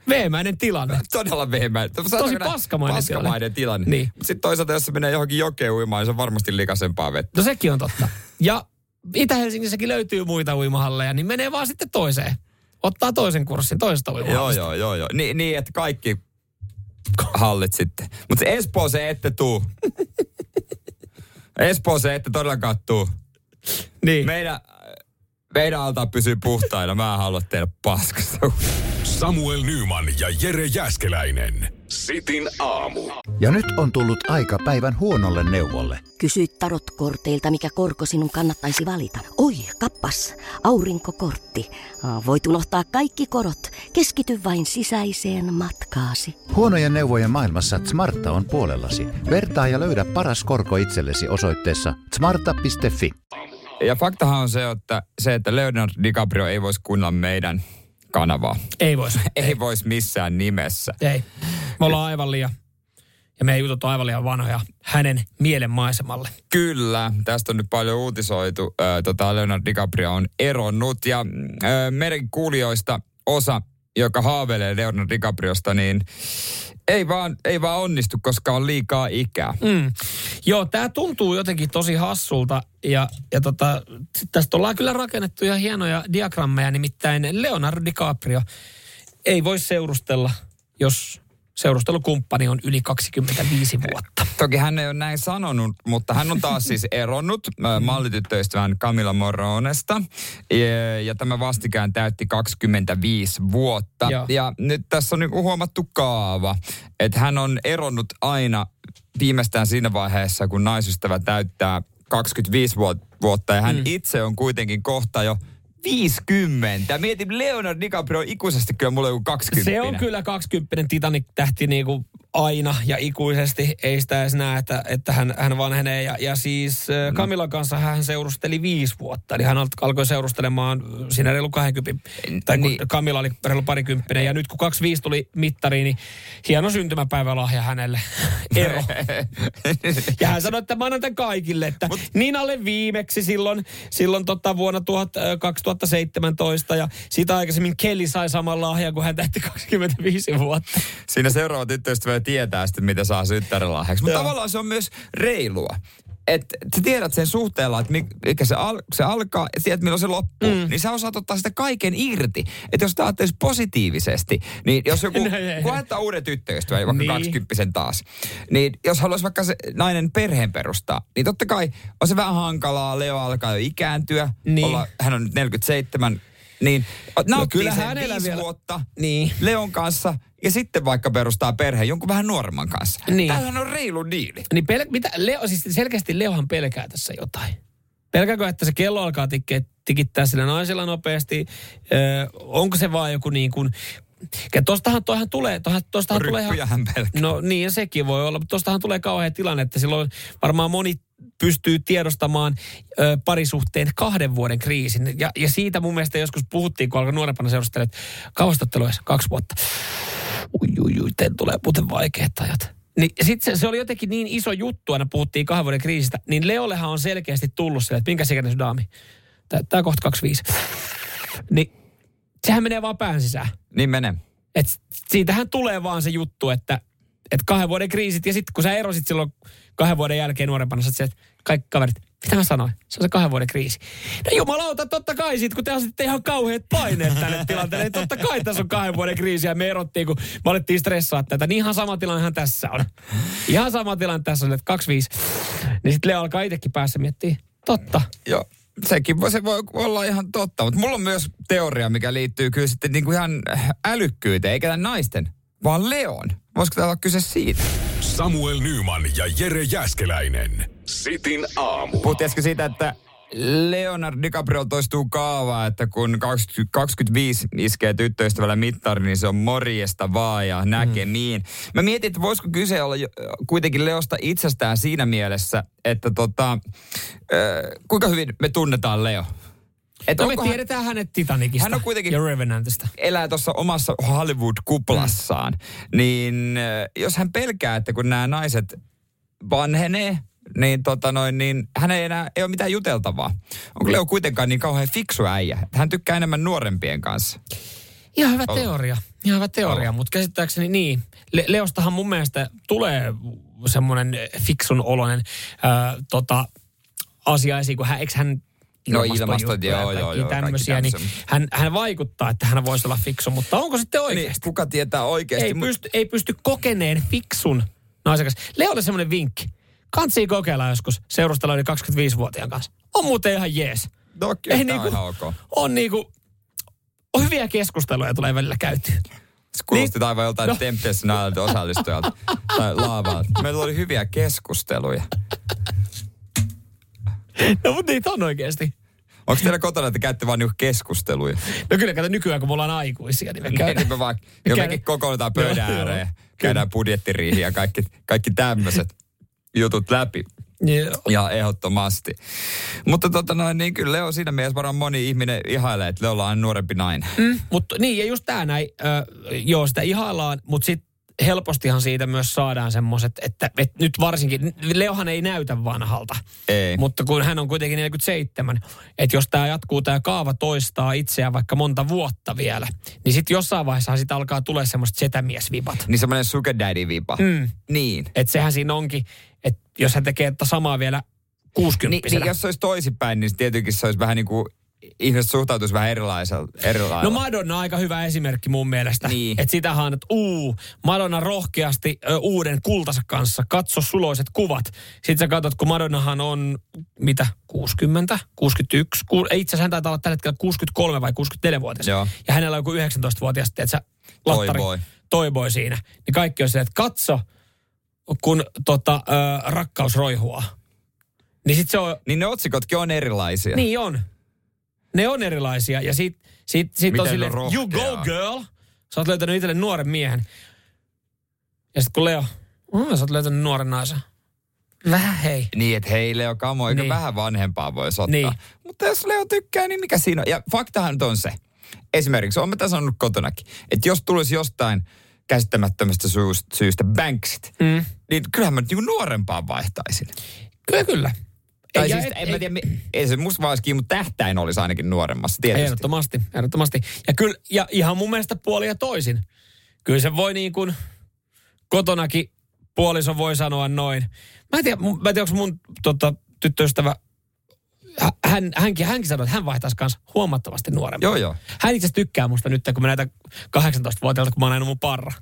Veemäinen tilanne. Todella vehmä. Tosi paskamainen paskamainen tilanne. Niin. Mutta sitten toisaalta, jos se menee johonkin jokeen uimaan, niin se on varmasti likasempaa vettä. No sekin on totta. Ja Itä-Helsingissäkin löytyy muita uimahalleja, niin menee vaan sitten toiseen. Ottaa toisen kurssin toisesta Joo, uimahallista. joo, joo, joo. Niin, niin että kaikki hallit sitten. Mutta Espooseen ette tuu. Espooseen ette todellakaan tuu. Niin. Meidän, meidän altaa pysyy puhtaina. Mä en halua tehdä paskasta. Samuel Nyman ja Jere Jäskeläinen. Sitin aamu. Ja nyt on tullut aika päivän huonolle neuvolle. Kysy tarotkorteilta, mikä korko sinun kannattaisi valita. Oi, kappas, aurinkokortti. Voit unohtaa kaikki korot. Keskity vain sisäiseen matkaasi. Huonojen neuvojen maailmassa Smarta on puolellasi. Vertaa ja löydä paras korko itsellesi osoitteessa smarta.fi. Ja faktahan on se, että, se, että Leonardo DiCaprio ei voisi kuunnella meidän kanavaa. Ei voisi. Ei voisi missään nimessä. Ei. Me ollaan aivan liian, ja meidän jutut on aivan liian vanhoja hänen mielen maisemalle. Kyllä, tästä on nyt paljon uutisoitu. Ö, tota, Leonardo DiCaprio on eronnut ja ö, meidän kuulijoista osa, joka haaveilee Leonardo DiCapriosta, niin ei vaan, ei vaan onnistu, koska on liikaa ikää. Mm. Joo, tämä tuntuu jotenkin tosi hassulta ja, ja tota, tästä ollaan kyllä rakennettu ihan hienoja diagrammeja, nimittäin Leonardo DiCaprio ei voi seurustella, jos seurustelukumppani on yli 25 vuotta. Toki hän ei ole näin sanonut, mutta hän on taas siis eronnut ö, mallityttöystävän Camilla Moronesta. Ja, ja tämä vastikään täytti 25 vuotta. Joo. Ja nyt tässä on niinku huomattu kaava, että hän on eronnut aina viimeistään siinä vaiheessa, kun naisystävä täyttää 25 vuot- vuotta. Ja hän mm. itse on kuitenkin kohta jo 50. Mietin Leonardo DiCaprio ikuisesti kyllä mulle joku 20. Se on kyllä 20 Titanic-tähti niin kuin aina ja ikuisesti. Ei sitä edes näe, että, että hän, hän vanhenee. Ja, ja siis äh, Kamilan kanssa hän seurusteli viisi vuotta. Eli hän al- alkoi seurustelemaan siinä reilu 20. Tai kun Niin. Kamila oli reilu parikymppinen. Ja nyt kun 25 tuli mittariin, niin hieno syntymäpäivälahja hänelle. Ero. Ja hän sanoi, että mä annan tämän kaikille, että Mut, Ninalle viimeksi silloin, silloin tota vuonna tuhat, ö, 2017 ja sitä aikaisemmin Kelly sai saman lahjan, kun hän täytti 25 vuotta. Siinä seuraava tyttöystävä tietää sitten, mitä saa synttärilahjaksi. Mutta tavallaan se on myös reilua. Että sä tiedät sen suhteella, että mikä se, al, se alkaa ja tiedät milloin se loppuu, mm. niin sä osaat ottaa sitä kaiken irti. Että jos ajattelisi positiivisesti, niin jos joku, No, ajattaa uuden tyttöystävän, vaikka niin. 20 taas, niin jos haluaisi vaikka se nainen perheen perustaa, niin totta kai on se vähän hankalaa, Leo alkaa jo ikääntyä, Niin. olla, hän on nyt 47, niin nauttii kyllä sen hänellä viisi vielä- vuotta Niin. Leon kanssa ja sitten vaikka perustaa perheen jonkun vähän nuoremman kanssa. Niin. Tämähän on reilu diili. Niin pel- mitä, Leo, siis selkeästi Leohan pelkää tässä jotain. Pelkääkö, että se kello alkaa tikittää sillä naisella nopeasti? Öö, onko se vaan joku niin kuin... Ja tostahan, toihan tulee, tostahan, tostahan tulee ihan, pelkää. No niin, ja sekin voi olla. Mutta tostahan tulee kauhea tilanne, että silloin varmaan moni pystyy tiedostamaan ö, parisuhteen kahden vuoden kriisin. Ja, ja siitä mun mielestä joskus puhuttiin, kun alkoi nuorempana seurustella, että kauastotteluissa kaksi vuotta. Ui, ui, ui, tulee muuten vaikeat ajat. Niin sitten se, se, oli jotenkin niin iso juttu, aina puhuttiin kahden vuoden kriisistä, niin Leollehan on selkeästi tullut sille, että minkä sun daami? Tämä kohta 25. Niin sehän menee vaan pään sisään. Niin menee. Et siitähän tulee vaan se juttu, että et kahden vuoden kriisit ja sitten kun sä erosit silloin kahden vuoden jälkeen nuorempana, sä että kaikki kaverit, mitä mä sanoin? Se on se kahden vuoden kriisi. No jumalauta, totta kai sit, kun te asetitte ihan kauheat paineet tälle tilanteelle, niin totta kai tässä on kahden vuoden kriisi ja me erottiin, kun me alettiin stressaa tätä. Niin ihan sama tilannehan tässä on. Ihan sama tilanne tässä on, että 25. Niin sitten Leo alkaa itsekin päässä miettiä, totta. Joo. Sekin voi, se voi olla ihan totta, mutta mulla on myös teoria, mikä liittyy kyllä sitten niin kuin ihan älykkyyteen, eikä tämän naisten, vaan Leon. Voisiko täällä olla kyse siitä? Samuel Nyman ja Jere Jäskeläinen. Sitin aamu. Puhuttiin siitä, että Leonardo DiCaprio toistuu kaavaa, että kun 20, 25 iskee tyttöystävällä mittari, niin se on morjesta vaan ja näkemiin. Mm. Mä mietin, että voisiko kyse olla kuitenkin Leosta itsestään siinä mielessä, että tota, äh, kuinka hyvin me tunnetaan Leo. Et No me onko hän- tiedetään hänet Titanicista Hän on kuitenkin- ja Revenantista. elää tuossa omassa Hollywood-kuplassaan, mm. niin jos hän pelkää, että kun nämä naiset vanhenee, niin, tota noin, niin hän ei enää ei ole mitään juteltavaa. Onko Leo kuitenkaan niin kauhean fiksu äijä? Hän tykkää enemmän nuorempien kanssa. Ihan hyvä teoria. Ihan hyvä teoria, mutta käsittääkseni niin. Le- Leostahan mun mielestä tulee semmoinen fiksun oloinen ää, tota, asia esiin, kun hän, eikö hän No ilmastot, ja joo, joo, joo, tämmöisiä, niin hän, hän vaikuttaa, että hän voisi olla fiksu, mutta onko sitten Niin, oikeasti? kuka tietää oikeasti? ei, mut- pysty, ei pysty kokeneen fiksun naisen kanssa. Leolle semmoinen vinkki. Kansi kokeilla joskus seurustella yli 25-vuotiaan kanssa. On muuten ihan jees. No kyllä, Ei tää on niinku- ihan ok. On niinku, on hyviä keskusteluja tulee välillä käytyä. Se kuulosti Niin- aivan joltain no. Temptation osallistujalta tai laavalta. Meillä oli hyviä keskusteluja. No mutta niitä on oikeasti. Onko teillä kotona, että käytte vaan niinku keskusteluja? No kyllä, kato nykyään kun me ollaan aikuisia, niin me Niin, käydään. niin me vaan, jo käydään- mekin kokoonnutaan pöydän ääreen, käydään budjettiriihi ja kaikki, kaikki tämmöiset jutut läpi. Joo. Ja ehdottomasti. Mutta tota noin, niin kyllä Leo siinä mielessä varmaan moni ihminen ihailee, että Leolla on nuorempi nainen. Mm, mutta niin, ja just tää näin, ö, joo, sitä ihaillaan, mutta sitten helpostihan siitä myös saadaan semmoiset, että, että nyt varsinkin, Leohan ei näytä vanhalta. Ei. Mutta kun hän on kuitenkin 47, että jos tämä jatkuu, tämä kaava toistaa itseään vaikka monta vuotta vielä, niin sitten jossain vaiheessa sitä alkaa tulee semmoiset setämiesvipat. Niin semmoinen sugar daddy vipa. Mm. Niin. Että sehän siinä onkin, jos hän tekee tätä samaa vielä Niin, 60 niin, jos se olisi toisinpäin, niin tietenkin se olisi vähän niin kuin, ihmiset suhtautuisi vähän erilaisella. erilaisella. No Madonna on aika hyvä esimerkki mun mielestä. Niin. Että sitähän on, että uu, Madonna rohkeasti ö, uuden kultansa kanssa, katso suloiset kuvat. Sitten sä katsot, kun Madonnahan on, mitä, 60, 61, ku, ei, itse asiassa hän taitaa olla tällä hetkellä 63 vai 64-vuotias. Joo. Ja hänellä on joku 19-vuotias, että sä, lattari, Toivoi. toivoi siinä. Niin kaikki on se, että katso, kun tota, ö, rakkaus roihuaa. Niin sit se on, Niin ne otsikotkin on erilaisia. niin on. Ne on erilaisia. Ja sit, sit, sit on silleen, you go girl. Sä oot löytänyt itselle nuoren miehen. Ja sit kun Leo, oh, sä oot löytänyt nuoren naisen. Vähän hei. Niin, että hei Leo, kamo, eikö Niin. vähän vanhempaa voisi ottaa. Niin. Mutta jos Leo tykkää, niin mikä siinä on? Ja faktahan nyt on se. Esimerkiksi, olen tätä sanonut kotonakin, että jos tulisi jostain käsittämättömästä syystä, syystä banksit, Mm. niin kyllähän mä nyt niinku nuorempaan vaihtaisin. Kyllä, kyllä. Tai ja siis, et- en mä tiedä, mi- ei se musta vaan mutta tähtäin olisi ainakin nuoremmassa, tietysti. Ehdottomasti, ehdottomasti. Ja, kyllä, ja ihan mun mielestä puoli ja toisin. Kyllä se voi niin kuin kotonakin puoliso voi sanoa noin. Mä en tiedä, mä en tiedä onko mun tota, tyttöystävä, hän, hänkin, hänkin sanoi, että hän vaihtaisi kanssa huomattavasti nuorempaa. Joo, joo. Hän itse tykkää musta nyt, kun mä näitä 18-vuotiailta, kun mä oon aina mun parra.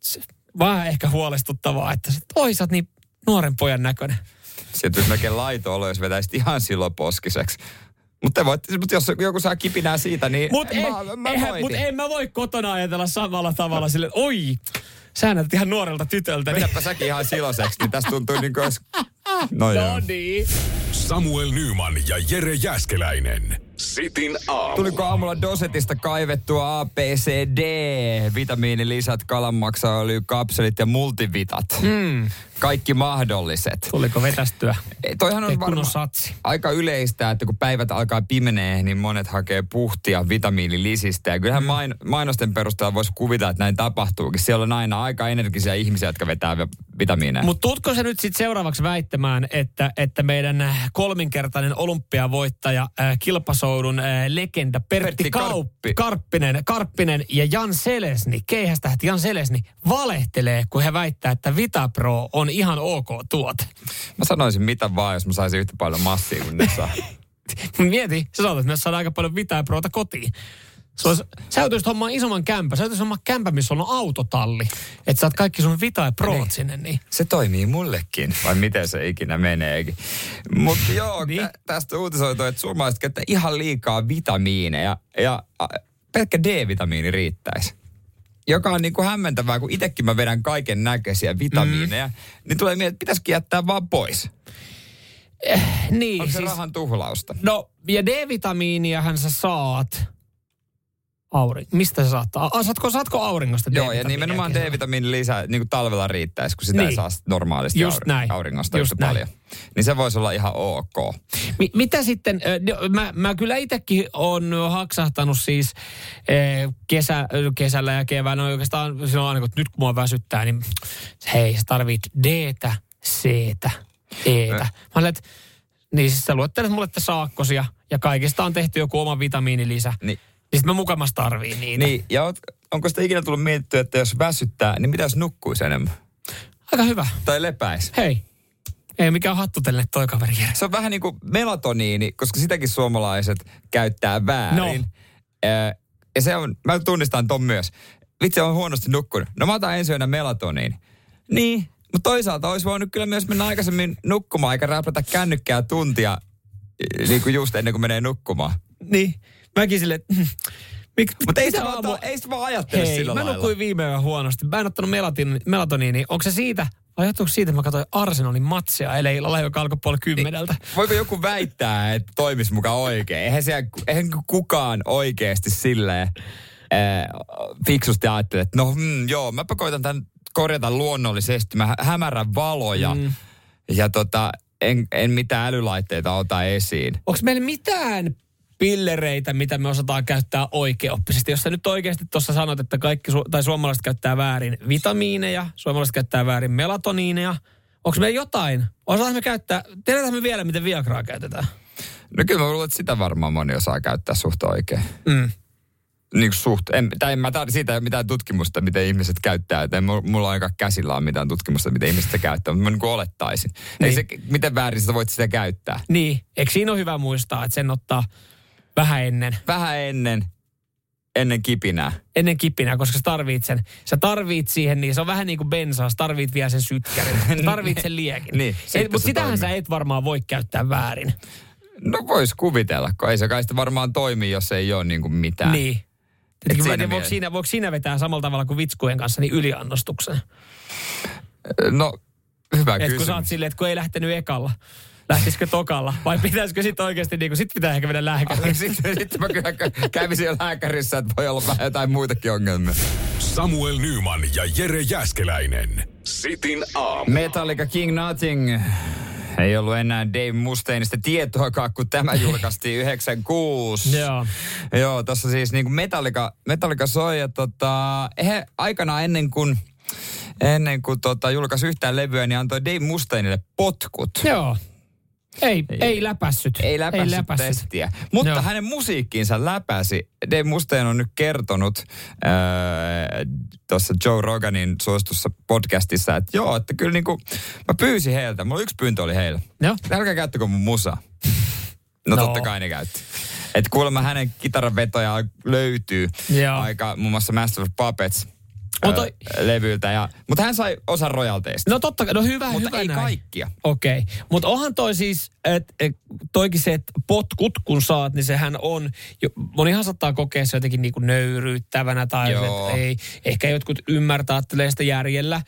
Se, vähän ehkä huolestuttavaa, että oi sä oot niin nuoren pojan näköinen. Sieltä tulisi melkein laito olo, jos vetäisit ihan silloin poskiseksi. Mutta voit, mut jos joku saa kipinää siitä, niin Mutta en, mä, mä eihän, voitin. mut en mä voi kotona ajatella samalla tavalla sille, oi, sä näytät ihan nuorelta tytöltä. Niin. Vedäpä säkin ihan siloseksi, niin tästä tuntuu niin kuin olisi... No, joo. No niin. Samuel Nyman ja Jere Jäskeläinen. Sitin aamu. Tuliko aamulla Dosetista kaivettua A, B, C, D, vitamiinilisät, kalanmaksaöljy, kapselit ja multivitat. Mm. Kaikki mahdolliset. Tuliko vetästyä? Toihan on varmaan satsi. aika yleistä, että kun päivät alkaa pimenee, niin monet hakee puhtia vitamiinilisistä. Ja kyllähän main, mainosten perusteella voisi kuvitella, että näin tapahtuukin. Siellä on aina aika energisiä ihmisiä, jotka vetää vi- vitamiineja. Mutta tutko se nyt sitten seuraavaksi väittämään, että, että meidän äh, kolminkertainen olympiavoittaja, äh, kilpasoudun äh, legenda Pertti, Pertti Kaup- Karppi. Karppinen, Karppinen ja Jan Selesni, keihästähti Jan Selesni, valehtelee, kun he väittää, että Vitapro on ihan ok tuote. Mä sanoisin mitä vaan, jos mä saisin yhtä paljon massia kuin ne saa. Mieti, sä saatat myös saada aika paljon Vitaproota kotiin. Se olisi, sä joutuisit hommaan isomman kämpän. Sä joutuisit hommaan kämpän, missä on autotalli. Että saat kaikki sun Vita ja Proot Niin. sinne. Niin. Se toimii mullekin, vai miten se ikinä meneekin. Mutta joo, Niin. niin. tästä uutisoitu, että suomalaiset käyttää ihan liikaa vitamiineja ja pelkkä D-vitamiini riittäisi. Joka on niin kuin hämmentävää, kun itsekin mä vedän kaiken näköisiä vitamiineja, mm. niin tulee mieleen, että pitäisikin jättää vaan pois. Niin, Onko se siis, rahan tuhlausta? no ja D-vitamiiniahan sä saat Aurin. Mistä sä saat? A, saatko, saatko auringosta Joo, ja nimenomaan kesällä? D-vitamiini lisää, niin kuin talvella riittäisi, kun sitä Niin. ei saa normaalisti Just aur- näin. auringosta Just näin. paljon. Niin se voisi olla ihan ok. Mi- mitä sitten, no, mä, mä kyllä itsekin on haksahtanut siis kesä, kesällä ja keväällä oikeastaan silloin aina, kun nyt kun mua väsyttää, niin hei, sä tarvit D-tä, C-tä, E-tä. Mä olen, että niin siis sä luettelet mulle että saakkosia ja kaikista on tehty joku oma vitamiinilisä. Niin. Niin sit mä mukamas tarviin niitä. Niin, ja oot, onko sitä ikinä tullut mietittyä, että jos väsyttää, niin mitä jos nukkuisi enemmän? Aika hyvä. Tai lepäisi? Hei, ei mikään hattutelle toi kaveri. Se on vähän niin kuin melatoniini, koska sitäkin suomalaiset käyttää väärin. No. Ja se on, mä tunnistan ton myös. Vitsi, on huonosti nukkunut. No mä otan ensi yönä melatoniini. Niin, mutta toisaalta olisi voinut kyllä myös mennä aikaisemmin nukkumaan, eikä räplätä kännykkää tuntia niin kuin just ennen kuin menee nukkumaan. Niin, mäkin silleen, että Mik, Mutta ei sitä vaan, aamu- ei sitä vaan ajattele Hei, sillä mä lailla. nukuin viime yön huonosti. Mä en ottanut melatin, melatoniini. Onko se siitä, vai johtuuko siitä, että mä katsoin Arsenalin matsia eilen illalla, joka alkoi puoli kymmeneltä? Voiko joku väittää, että toimisi mukaan oikein? Eihän, siellä, eihän kukaan oikeasti silleen äh, fiksusti ajattele, että no mm, joo, mäpä koitan tämän korjata luonnollisesti. Mä hä- hämärän valoja mm. ja tota, en, en mitään älylaitteita ota esiin. Onko meillä mitään pillereitä, mitä me osataan käyttää oikeoppisesti? Jos sä nyt oikeasti tuossa sanot, että kaikki su- tai suomalaiset käyttää väärin vitamiineja, suomalaiset käyttää väärin melatoniineja, onko meillä jotain? Osataan me käyttää, tiedetään me vielä, miten Viagraa käytetään? No kyllä mä luulen, että sitä varmaan moni osaa käyttää suht oikein. Mm. Niin suht. En, tai en mä tarvitse siitä ei ole mitään tutkimusta, miten ihmiset käyttää. Et en, mu- mulla aika käsillä on mitään tutkimusta, miten ihmiset käyttää, mutta mä niin kuin olettaisin. Niin. Ei se, miten väärin sä voit sitä käyttää? Niin, eikö siinä ole hyvä muistaa, että sen ottaa vähän ennen, Vähän ennen, ennen kipinää. ennen kipinää, koska sä tarvit sen. Sä tarvit siihen, niin se on vähän niin kuin bensaa, sä tarvit vielä sen sytkärin. Sä tarvit sen liekin. Niin, Mutta sitähän toimii. sä et varmaan voi käyttää väärin. No vois kuvitella, kun ei se kai sitä varmaan toimi, jos ei ole niin kuin mitään. Niin. Et Tietenkin mä siinä tiedä, voiko, siinä, voiko siinä vetää samalla tavalla kuin vitskujen kanssa niin yliannostuksen? No, hyvä Et kun kysymys. sä oot silleen, että kun ei lähtenyt ekalla, lähtisikö tokalla? Vai pitäisikö sitten oikeasti, niin kuin, sit pitää ehkä mennä lääkäriin? Sitten, sitten mä kyllä kä- kävisin jo lääkärissä, että voi olla vähän jotain muitakin ongelmia. Samuel Nyman ja Jere Jäskeläinen. Sitin aamu. Metallica King Nothing. Ei ollut enää Dave Mustaineista tietoakaan, kun tämä julkaistiin 96. Joo. Joo, tuossa siis niin kuin Metallica, Metallica soi ja tota, he aikanaan ennen kuin, ennen kuin tota, julkaisi yhtään levyä, niin antoi Dave Mustainelle potkut. Joo. Ei, ei, ei läpässyt. Ei läpässyt, ei läpässyt. testiä. Mutta Joo. hänen musiikkiinsa läpäsi. Dave Mustaine on nyt kertonut äh, tuossa Joe Roganin suositussa podcastissa, että joo, että kyllä niinku, mä pyysin heiltä, mulla yksi pyyntö oli heillä. Joo. Älkää käyttäkö mun musa. No, No. totta kai ne käytti. Et kuulemma hänen kitaranvetoja löytyy Joo. aika muun muassa Master of Puppets ö, toi- levyltä. Ja, mutta hän sai osan royalteista. No totta kai, no hyvä, mutta hyvä ei näin. kaikkia. Okei, okay. mutta onhan toi siis, että et, toikin se, että potkut kun saat, niin sehän on, jo, monihan saattaa kokea se jotenkin niinku nöyryyttävänä tai että ei, ehkä jotkut ymmärtää, ajattelee sitä järjellä.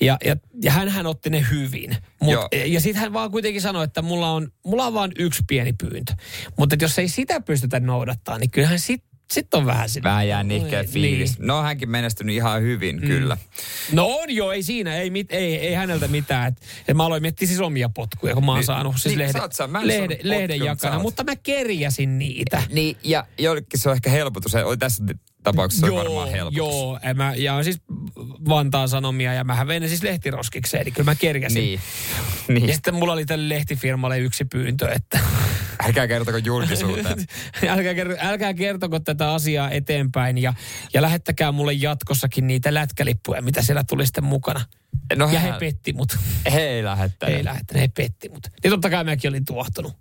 Ja, ja, ja hänhän otti ne hyvin. Mut, Joo. ja sitten hän vaan kuitenkin sanoi, että mulla on, mulla on vaan yksi pieni pyyntö. Mutta jos ei sitä pystytä noudattaa, niin kyllähän sit, sit on vähän sinne. Vähän jää nihkeä Niin. fiilis. No hänkin menestynyt ihan hyvin, mm. kyllä. No on jo, ei siinä, ei, mit, ei, ei häneltä mitään. Et, et mä aloin miettiä siis omia potkuja, kun mä oon Niin, saanut siis niin, lehden, sä, mä en lehden, lehden potkuja, mutta jakana, saat. mutta mä kerjäsin niitä. Niin, ja jollekin se on ehkä helpotus. Se oli tässä tapauksessa joo, varmaan helpotus. joo, en mä, ja on siis Vantaan Sanomia ja mähän vein ne siis lehtiroskikseen, eli kyllä mä kerjäsin. Niin. Ja niin. sitten mulla oli tälle lehtifirmalle yksi pyyntö, että Älkää kertoko julkisuuteen. älkää, kertoko, älkää kertoko tätä asiaa eteenpäin ja, ja lähettäkää mulle jatkossakin niitä lätkälippuja, mitä siellä tuli sitten mukana. No Ja he petti mut. He ei lähettänyt. Ei lähettänyt, he petti mut. Niin totta kai mäkin olin tuohtunut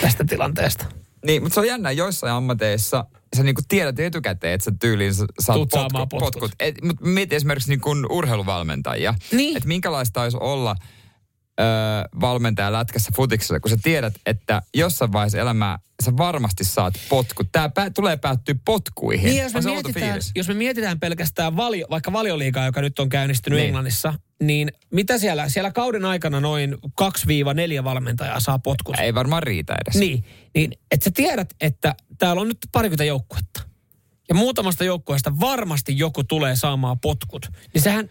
tästä tilanteesta. Niin, mutta se on jännä joissain ammateissa. Sä niinku tiedät etukäteen, että sä tyyliin sa- saat Tuut potkut. potkut. potkut. Et, mutta mieti esimerkiksi niinku urheiluvalmentajia. Niin. Että minkälaista olisi olla öö, valmentaja lätkässä futiksessa, kun sä tiedät, että jossain vaiheessa elämää sä varmasti saat potkut. Tämä pää, tulee päättyä potkuihin. Niin, jos me, mietitään, jos me mietitään pelkästään valio, vaikka valioliigaa, joka nyt on käynnistynyt niin. Englannissa, niin mitä siellä, siellä kauden aikana noin 2-4 valmentajaa saa potkut. Ei varmaan riitä edes. Niin, niin että sä tiedät, että täällä on nyt parikymmentä joukkuetta. Ja muutamasta joukkueesta varmasti joku tulee saamaan potkut. Niin sehän,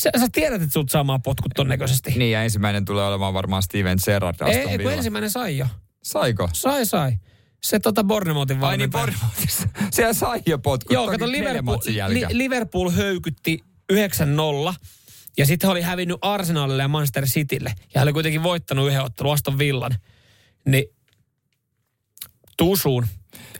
sä, sä tiedät, että sut saamaan potkut todennäköisesti. Niin, ja ensimmäinen tulee olemaan varmaan Steven Gerrard ei, ei, kun ensimmäinen sai jo. Saiko? Sai, sai. Se tota Bornemoutin Ai niin, valmentaja. Bournemouthissa. Siellä sai jo potkut. Joo, kato, Liverpool, li. Liverpool höykytti 9-0. Ja sitten oli hävinnyt Arsenalille ja Manchester Citylle. Ja he oli kuitenkin voittanut yhden ottelun Aston Villan. Niin tusuun.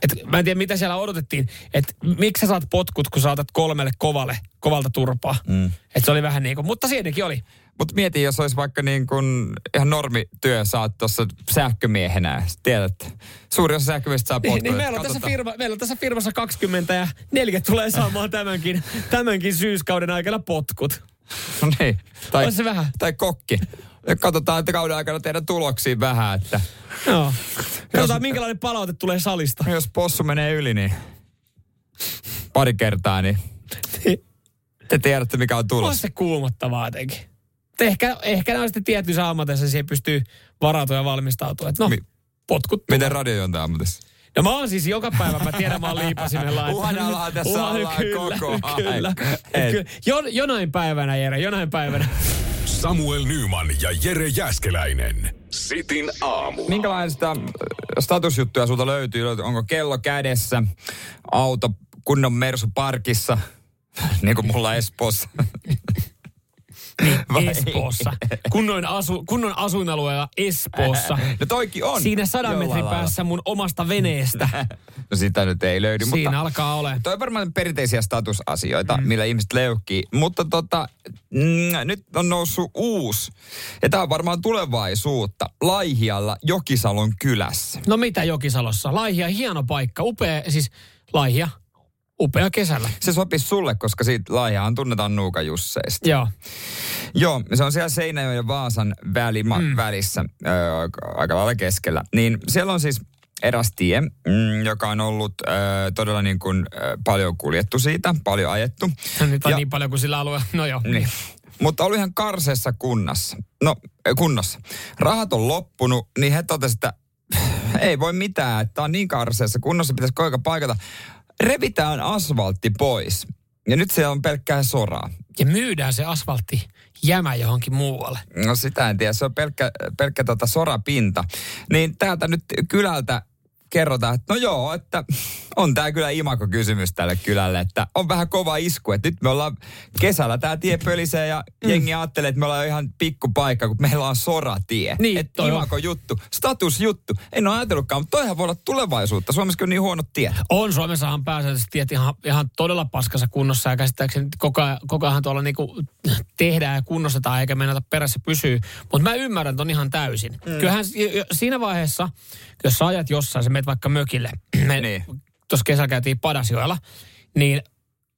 Et mä en tiedä, mitä siellä odotettiin. Että miksi sä saat potkut, kun saatat kolmelle kovalle, kovalta turpaa. Mm. Että se oli vähän niin kuin, mutta siinäkin oli. Mutta mieti, jos olisi vaikka niin kuin ihan normityö, sä oot tuossa sähkömiehenä. Tiedät, suuri osa sähkömiestä saa Niin, potkut. niin meillä, on tässä firma, meillä on tässä firmassa 20 ja 40 tulee saamaan tämänkin, tämänkin syyskauden aikana potkut. No niin. Tai, On se vähän. tai kokki. Katsotaan, että kauden aikana tehdä tuloksia vähän, että Joo. Katsotaan, minkälainen palaute tulee salista. jos possu menee yli, niin pari kertaa, niin te tiedätte, mikä on On tulos. se kuumottavaa jotenkin. Ehkä, ehkä ne on sitten tietyissä ammateissa, siihen pystyy varautua ja valmistautua. Et no, Mi- potkut. Miten radiojuontaja ammatissa? No mä oon siis joka päivä, mä tiedän, mä oon liipasimella. Uhanalahan tässä Uhan- ollaan kyllä, koko ajan. Kyllä. Kyllä. Jo, jonain päivänä, Jere, jonain päivänä. Samuel Nyman ja Jere Jäskeläinen. Sitin aamu. Minkälaista äh, statusjuttuja sulta löytyy? Onko kello kädessä, auto kunnon Mersu parkissa, niin kuin mulla Espoossa? Vai- Espoossa. Kunnon, asu, kunnon asuinalueella Espoossa. No toikin on. Siinä sadan Jollain metrin lailla. päässä mun omasta veneestä. No sitä nyt ei löydy, Siinä mutta alkaa ole. toi on varmaan perinteisiä statusasioita, mm. millä ihmiset leukkii. Mutta tota, mm, nyt on noussut uusi, ja tämä on varmaan tulevaisuutta, Laihialla Jokisalon kylässä. No mitä Jokisalossa? Laihia, hieno paikka. Upea, siis Laihia, upea kesällä. Se sopisi sulle, koska siitä Laihiahan tunnetaan Nuuka Jusseista. Joo. Joo, se on siellä Seinäjoen ja Vaasan väli, ma, mm. välissä, ö, aika- lailla keskellä. Niin siellä on siis eräs tie, mm, joka on ollut ö, todella niin kuin, ö, paljon kuljettu siitä, paljon ajettu. Nyt on Ja- niin paljon kuin sillä alueella. No joo. Niin. Mutta oli ihan karseessa kunnassa. No, kunnossa. Rahat on loppunut, niin he totesivat, että ei voi mitään, että on niin karseessa kunnossa, pitäisi koika paikata. Revitään asfaltti pois. Ja nyt se on pelkkää soraa. Ja myydään se asfaltti jämä johonkin muualle. No sitä en tiedä, se on pelkkä, pelkkä tota sorapinta. Niin täältä nyt kylältä kerrotaan, että no joo, että on tää kyllä imako kysymys tälle kylälle, että on vähän kova isku, että nyt me ollaan kesällä tää tie pölisee ja mm. jengi ajattelee, että me ollaan ihan pikkupaikka, kun meillä on soratie. Niin, että toi on. imako juttu, statusjuttu. En ole ajatellutkaan, mutta toihan voi olla tulevaisuutta. Suomessa on niin huonot tiet. On, Suomessahan pääsääntöisesti tiet ihan, ihan todella paskassa kunnossa ja käsittääkseni koko, ajan- koko ajan tuolla niinku tehdään ja kunnostetaan eikä mennä perässä pysyy. Mutta mä ymmärrän ton ihan täysin. Mm. Kyllähän siinä vaiheessa, jos sä ajat jossain, sä menet vaikka mökille, me Niin. tuossa kesällä käytiin Padasjoella, niin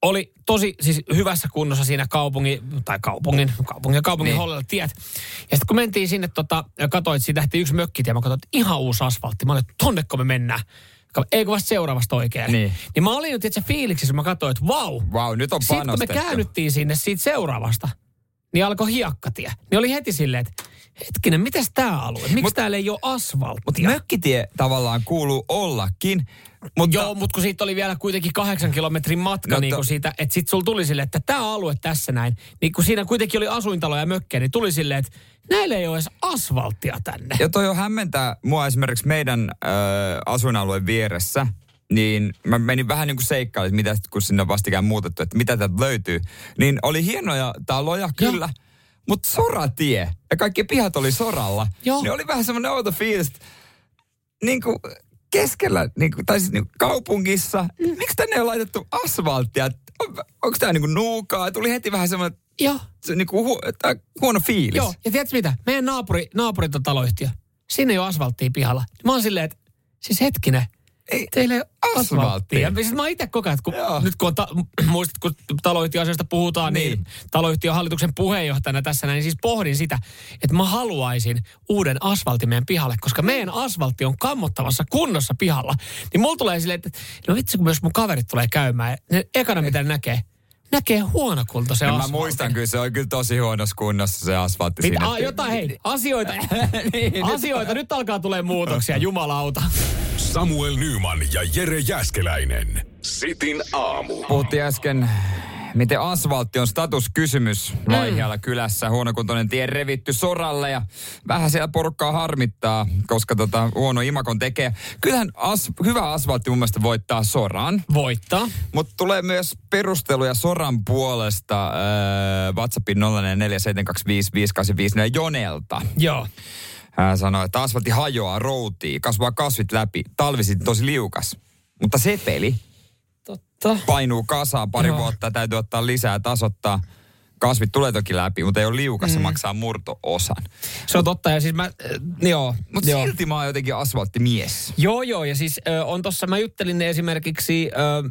oli tosi siis hyvässä kunnossa siinä kaupungin, tai kaupungin, kaupungin ja kaupungin Niin. hollilla tiet. Ja sitten kun mentiin sinne tota, ja katsoin, että siitä lähti yksi mökkitie, mä katsoin, että ihan uusi asfaltti. Mä olin, että tonneko me mennään? Eikö vasta seuraavasta oikein? Niin. niin mä olin nyt itse fiiliksissä, mä katsoin, että vau. Vau, nyt on Sitten kun me panostettu. käännyttiin sinne siitä seuraavasta, niin alkoi hiekkatie. Niin oli heti silleen, että hetkinen, mitäs tää alue? Miksi Mut- täällä ei ole Mutta asfalttia? mökkitie tavallaan kuuluu ollakin. Mutta Joo, mutta kun siitä oli vielä kuitenkin kahdeksan kilometrin matka, No niin kuin siitä, että sit sulla tuli silleen, että tämä alue tässä näin, niin kun siinä kuitenkin oli asuintaloja ja mökkejä, niin tuli silleen, että näillä ei ole edes asfalttia tänne. Ja toi on hämmentää mua esimerkiksi meidän äh, asuinalueen vieressä. Niin mä menin vähän niin kuin seikkailemaan, että mitä, kun sinne on vastikään muutettu, että mitä täältä löytyy. Niin oli hienoja taloja, kyllä. Mutta soratie ja kaikki pihat oli soralla. Joo. Niin oli vähän semmoinen outo fiilis, niin kuin keskellä, niin kuin, tai siis niin kuin kaupungissa, mm. miksi tänne on laitettu asfalttia? On, onko tämä niin kuin nuukaa? Tuli heti vähän semmoinen Joo, se, niin kuin, hu, tää huono fiilis. joo. Ja tiedätkö mitä? Meidän naapuri, naapuri tota taloyhtiö, sinne ei ole asfalttia pihalla. Mä oon silleen, että siis hetkinen, Ei, teillä ei ole asfalttia. asfalttia. Ja siis mä itse koko ajan, että Joo. kun, nyt kun, ta, muistat, kun taloyhtiöasioista puhutaan, niin. Niin. niin taloyhtiön hallituksen puheenjohtajana tässä näin, niin siis pohdin sitä, että mä haluaisin uuden asfaltin meidän pihalle, koska meidän asfaltti on kammottavassa kunnossa pihalla. Niin mulla tulee silleen, että no vitsi, kun myös mun kaverit tulee käymään, ne ekana mitä ne näkee, näkee huonokuntoisen No mä asfaltin. muistan kyllä, se on kyllä tosi huonossa kunnossa se asfaltti Pitä, siinä. a, jotain, hei, asioita, Niin, asioita, nyt alkaa tulee muutoksia, jumalauta. Samuel Nyman ja Jere Jäskeläinen. Sitin aamu. Puhuttiin äsken, miten asfaltti on statuskysymys Laihialla kylässä. Huonokuntoinen tie revitty soralle ja vähän siellä porukkaa harmittaa, koska tota, huono imakon tekee. Kyllähän as, hyvä asfaltti mun mielestä voittaa soran. Voittaa. Mutta tulee myös perusteluja Soran puolesta äh, WhatsAppin 0447255854 Jonelta. Joo. Hän sanoi, että asfaltti hajoaa, routii, kasvaa kasvit läpi, talvisin tosi liukas. Mutta sepeli Totta. painuu kasaan pari Joo. vuotta, täytyy ottaa lisää tasottaa. Kasvit tulee toki läpi, mutta ei ole liukas, se maksaa murto-osan. Se on totta, ja siis mä, äh, joo. Mutta joo. silti mä oon jotenkin asfalttimies. Joo, joo, ja siis ö, on tossa, mä juttelin esimerkiksi ö,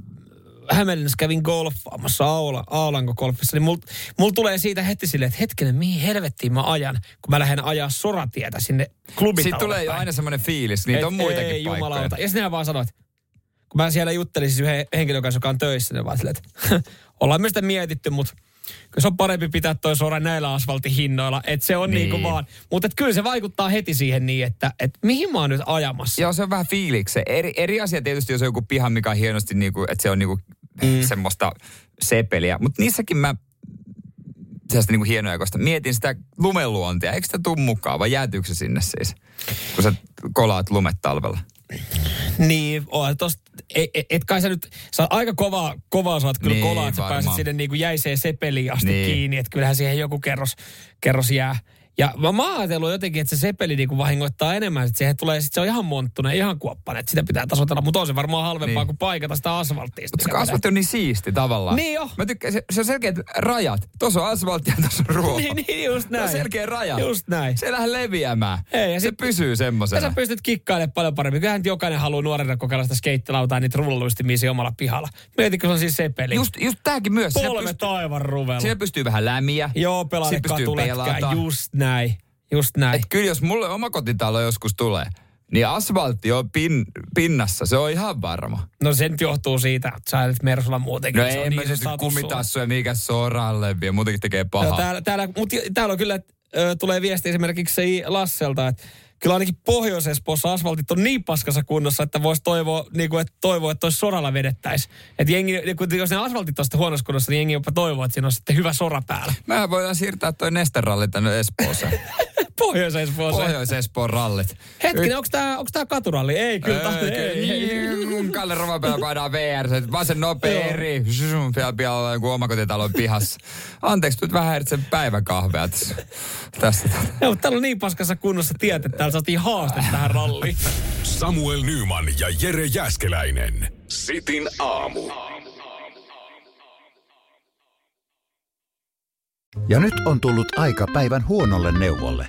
Hämeenlinnassa kävin golfaamassa Aula, Aulanko golfissa, niin mulla mul tulee siitä heti silleen, että hetkinen, mihin helvettiin mä ajan, kun mä lähden ajaa soratietä sinne klubitalolle Sitten tulee jo aina semmoinen fiilis, niitä Et on muitakin ei, paikkoja. jumalauta. Ja sitten vaan sanoit, kun mä siellä juttelin siis yhden henkilön kanssa, joka on töissä, niin vaan silleen, että ollaan myös sitä mietitty, mutta se on parempi pitää toi sora näillä asfaltin hinnoilla, että se on niin. Niin. niin kuin vaan. Mutta kyllä se vaikuttaa heti siihen niin, että, että mihin mä oon nyt ajamassa. Joo, se on vähän fiilikse. Eri, eri asia tietysti, jos on joku piha, mikä on hienosti, niinku, että se on niinku mm. semmoista sepeliä. Mutta niissäkin mä sellaista niinku hienoja, koska mietin sitä lumeluontia. Eikö sitä tuu mukaan vai jäätyykö se sinne siis, kun sä kolaat lumet talvella? Niin, on tosta, et, et, et kai sä nyt, sä aika kovaa, kovaa saat kyllä Niin, kolaa, että sä pääset sinne niin kuin jäiseen sepeliin asti niin. kiinni, että kyllähän siihen joku kerros, kerros jää. Ja mä, mä ajatellut jotenkin, että se sepeli niin kuin vahingoittaa enemmän, että siihen tulee, sit se on ihan monttunen, ihan kuoppainen, että sitä pitää tasotella, mutta on se varmaan halvempaa Niin. kuin paikata sitä asfalttia. Mutta se asfaltti on niin siisti tavallaan. Niin jo. Mä tykkään, se, se on selkeät rajat. Tuossa on asfaltti ja tuossa on ruoho. Niin, niin, just Se on näin. selkeä raja. Just näin. Se ei lähde leviämään. Ei, ja se sit- pysyy Ja semmoisena. sä pystyt kikkailemaan paljon paremmin. Kyllähän jokainen haluaa nuorena kokeilla sitä skeittilautaa niitä rullaluistimia siinä omalla pihalla. Mietitkö se on siis sepeli? Just, just tääkin myös. Polvet pystyy, aivan ruvella. siinä pystyy vähän lämiä. Joo, pelaa katulätkää. Just näin. Just näin. Et kyllä jos mulle omakotitalo joskus tulee, niin asfaltti on pin, pinnassa. Se on ihan varma. No se nyt johtuu siitä, että sä elet Mersulla muutenkin. No Se ei niin status kummitassuja mikä soralle vie. Muutenkin tekee pahaa. No, täällä, täällä, mutta täällä on kyllä, ö, tulee viesti esimerkiksi Lasselta, että kyllä ainakin Pohjois-Espoossa asfaltit on niin paskassa kunnossa, että voisi toivoa, niin kuin, että toivoa, että olisi soralla vedettäisi. Että jengi, niin kun- jos ne asfaltit on sitten huonossa kunnossa, niin jengi jopa toivoo, että siinä on sitten hyvä sora päällä. Mehän voidaan siirtää toi nesteralli tänne Espooseen. Pohjois-Espooseen. Pohjois-Espoon rallit. Hetkinen, onko tää, onks tää katuralli? Ei, kyllä. Ei, ei, ei. Kalle Rovapelä painaa VR, se vasen nopea eri. Vielä pian olla joku omakotitalon pihassa. Anteeksi, nyt vähän häiritsen päiväkahvea tässä. tässä. Joo, mutta täällä on niin paskassa kunnossa tiet, että täällä saatiin haaste tähän ralliin. Samuel Nyman ja Jere Jäskeläinen. Sitin aamu. Ja nyt on tullut aika päivän huonolle neuvolle.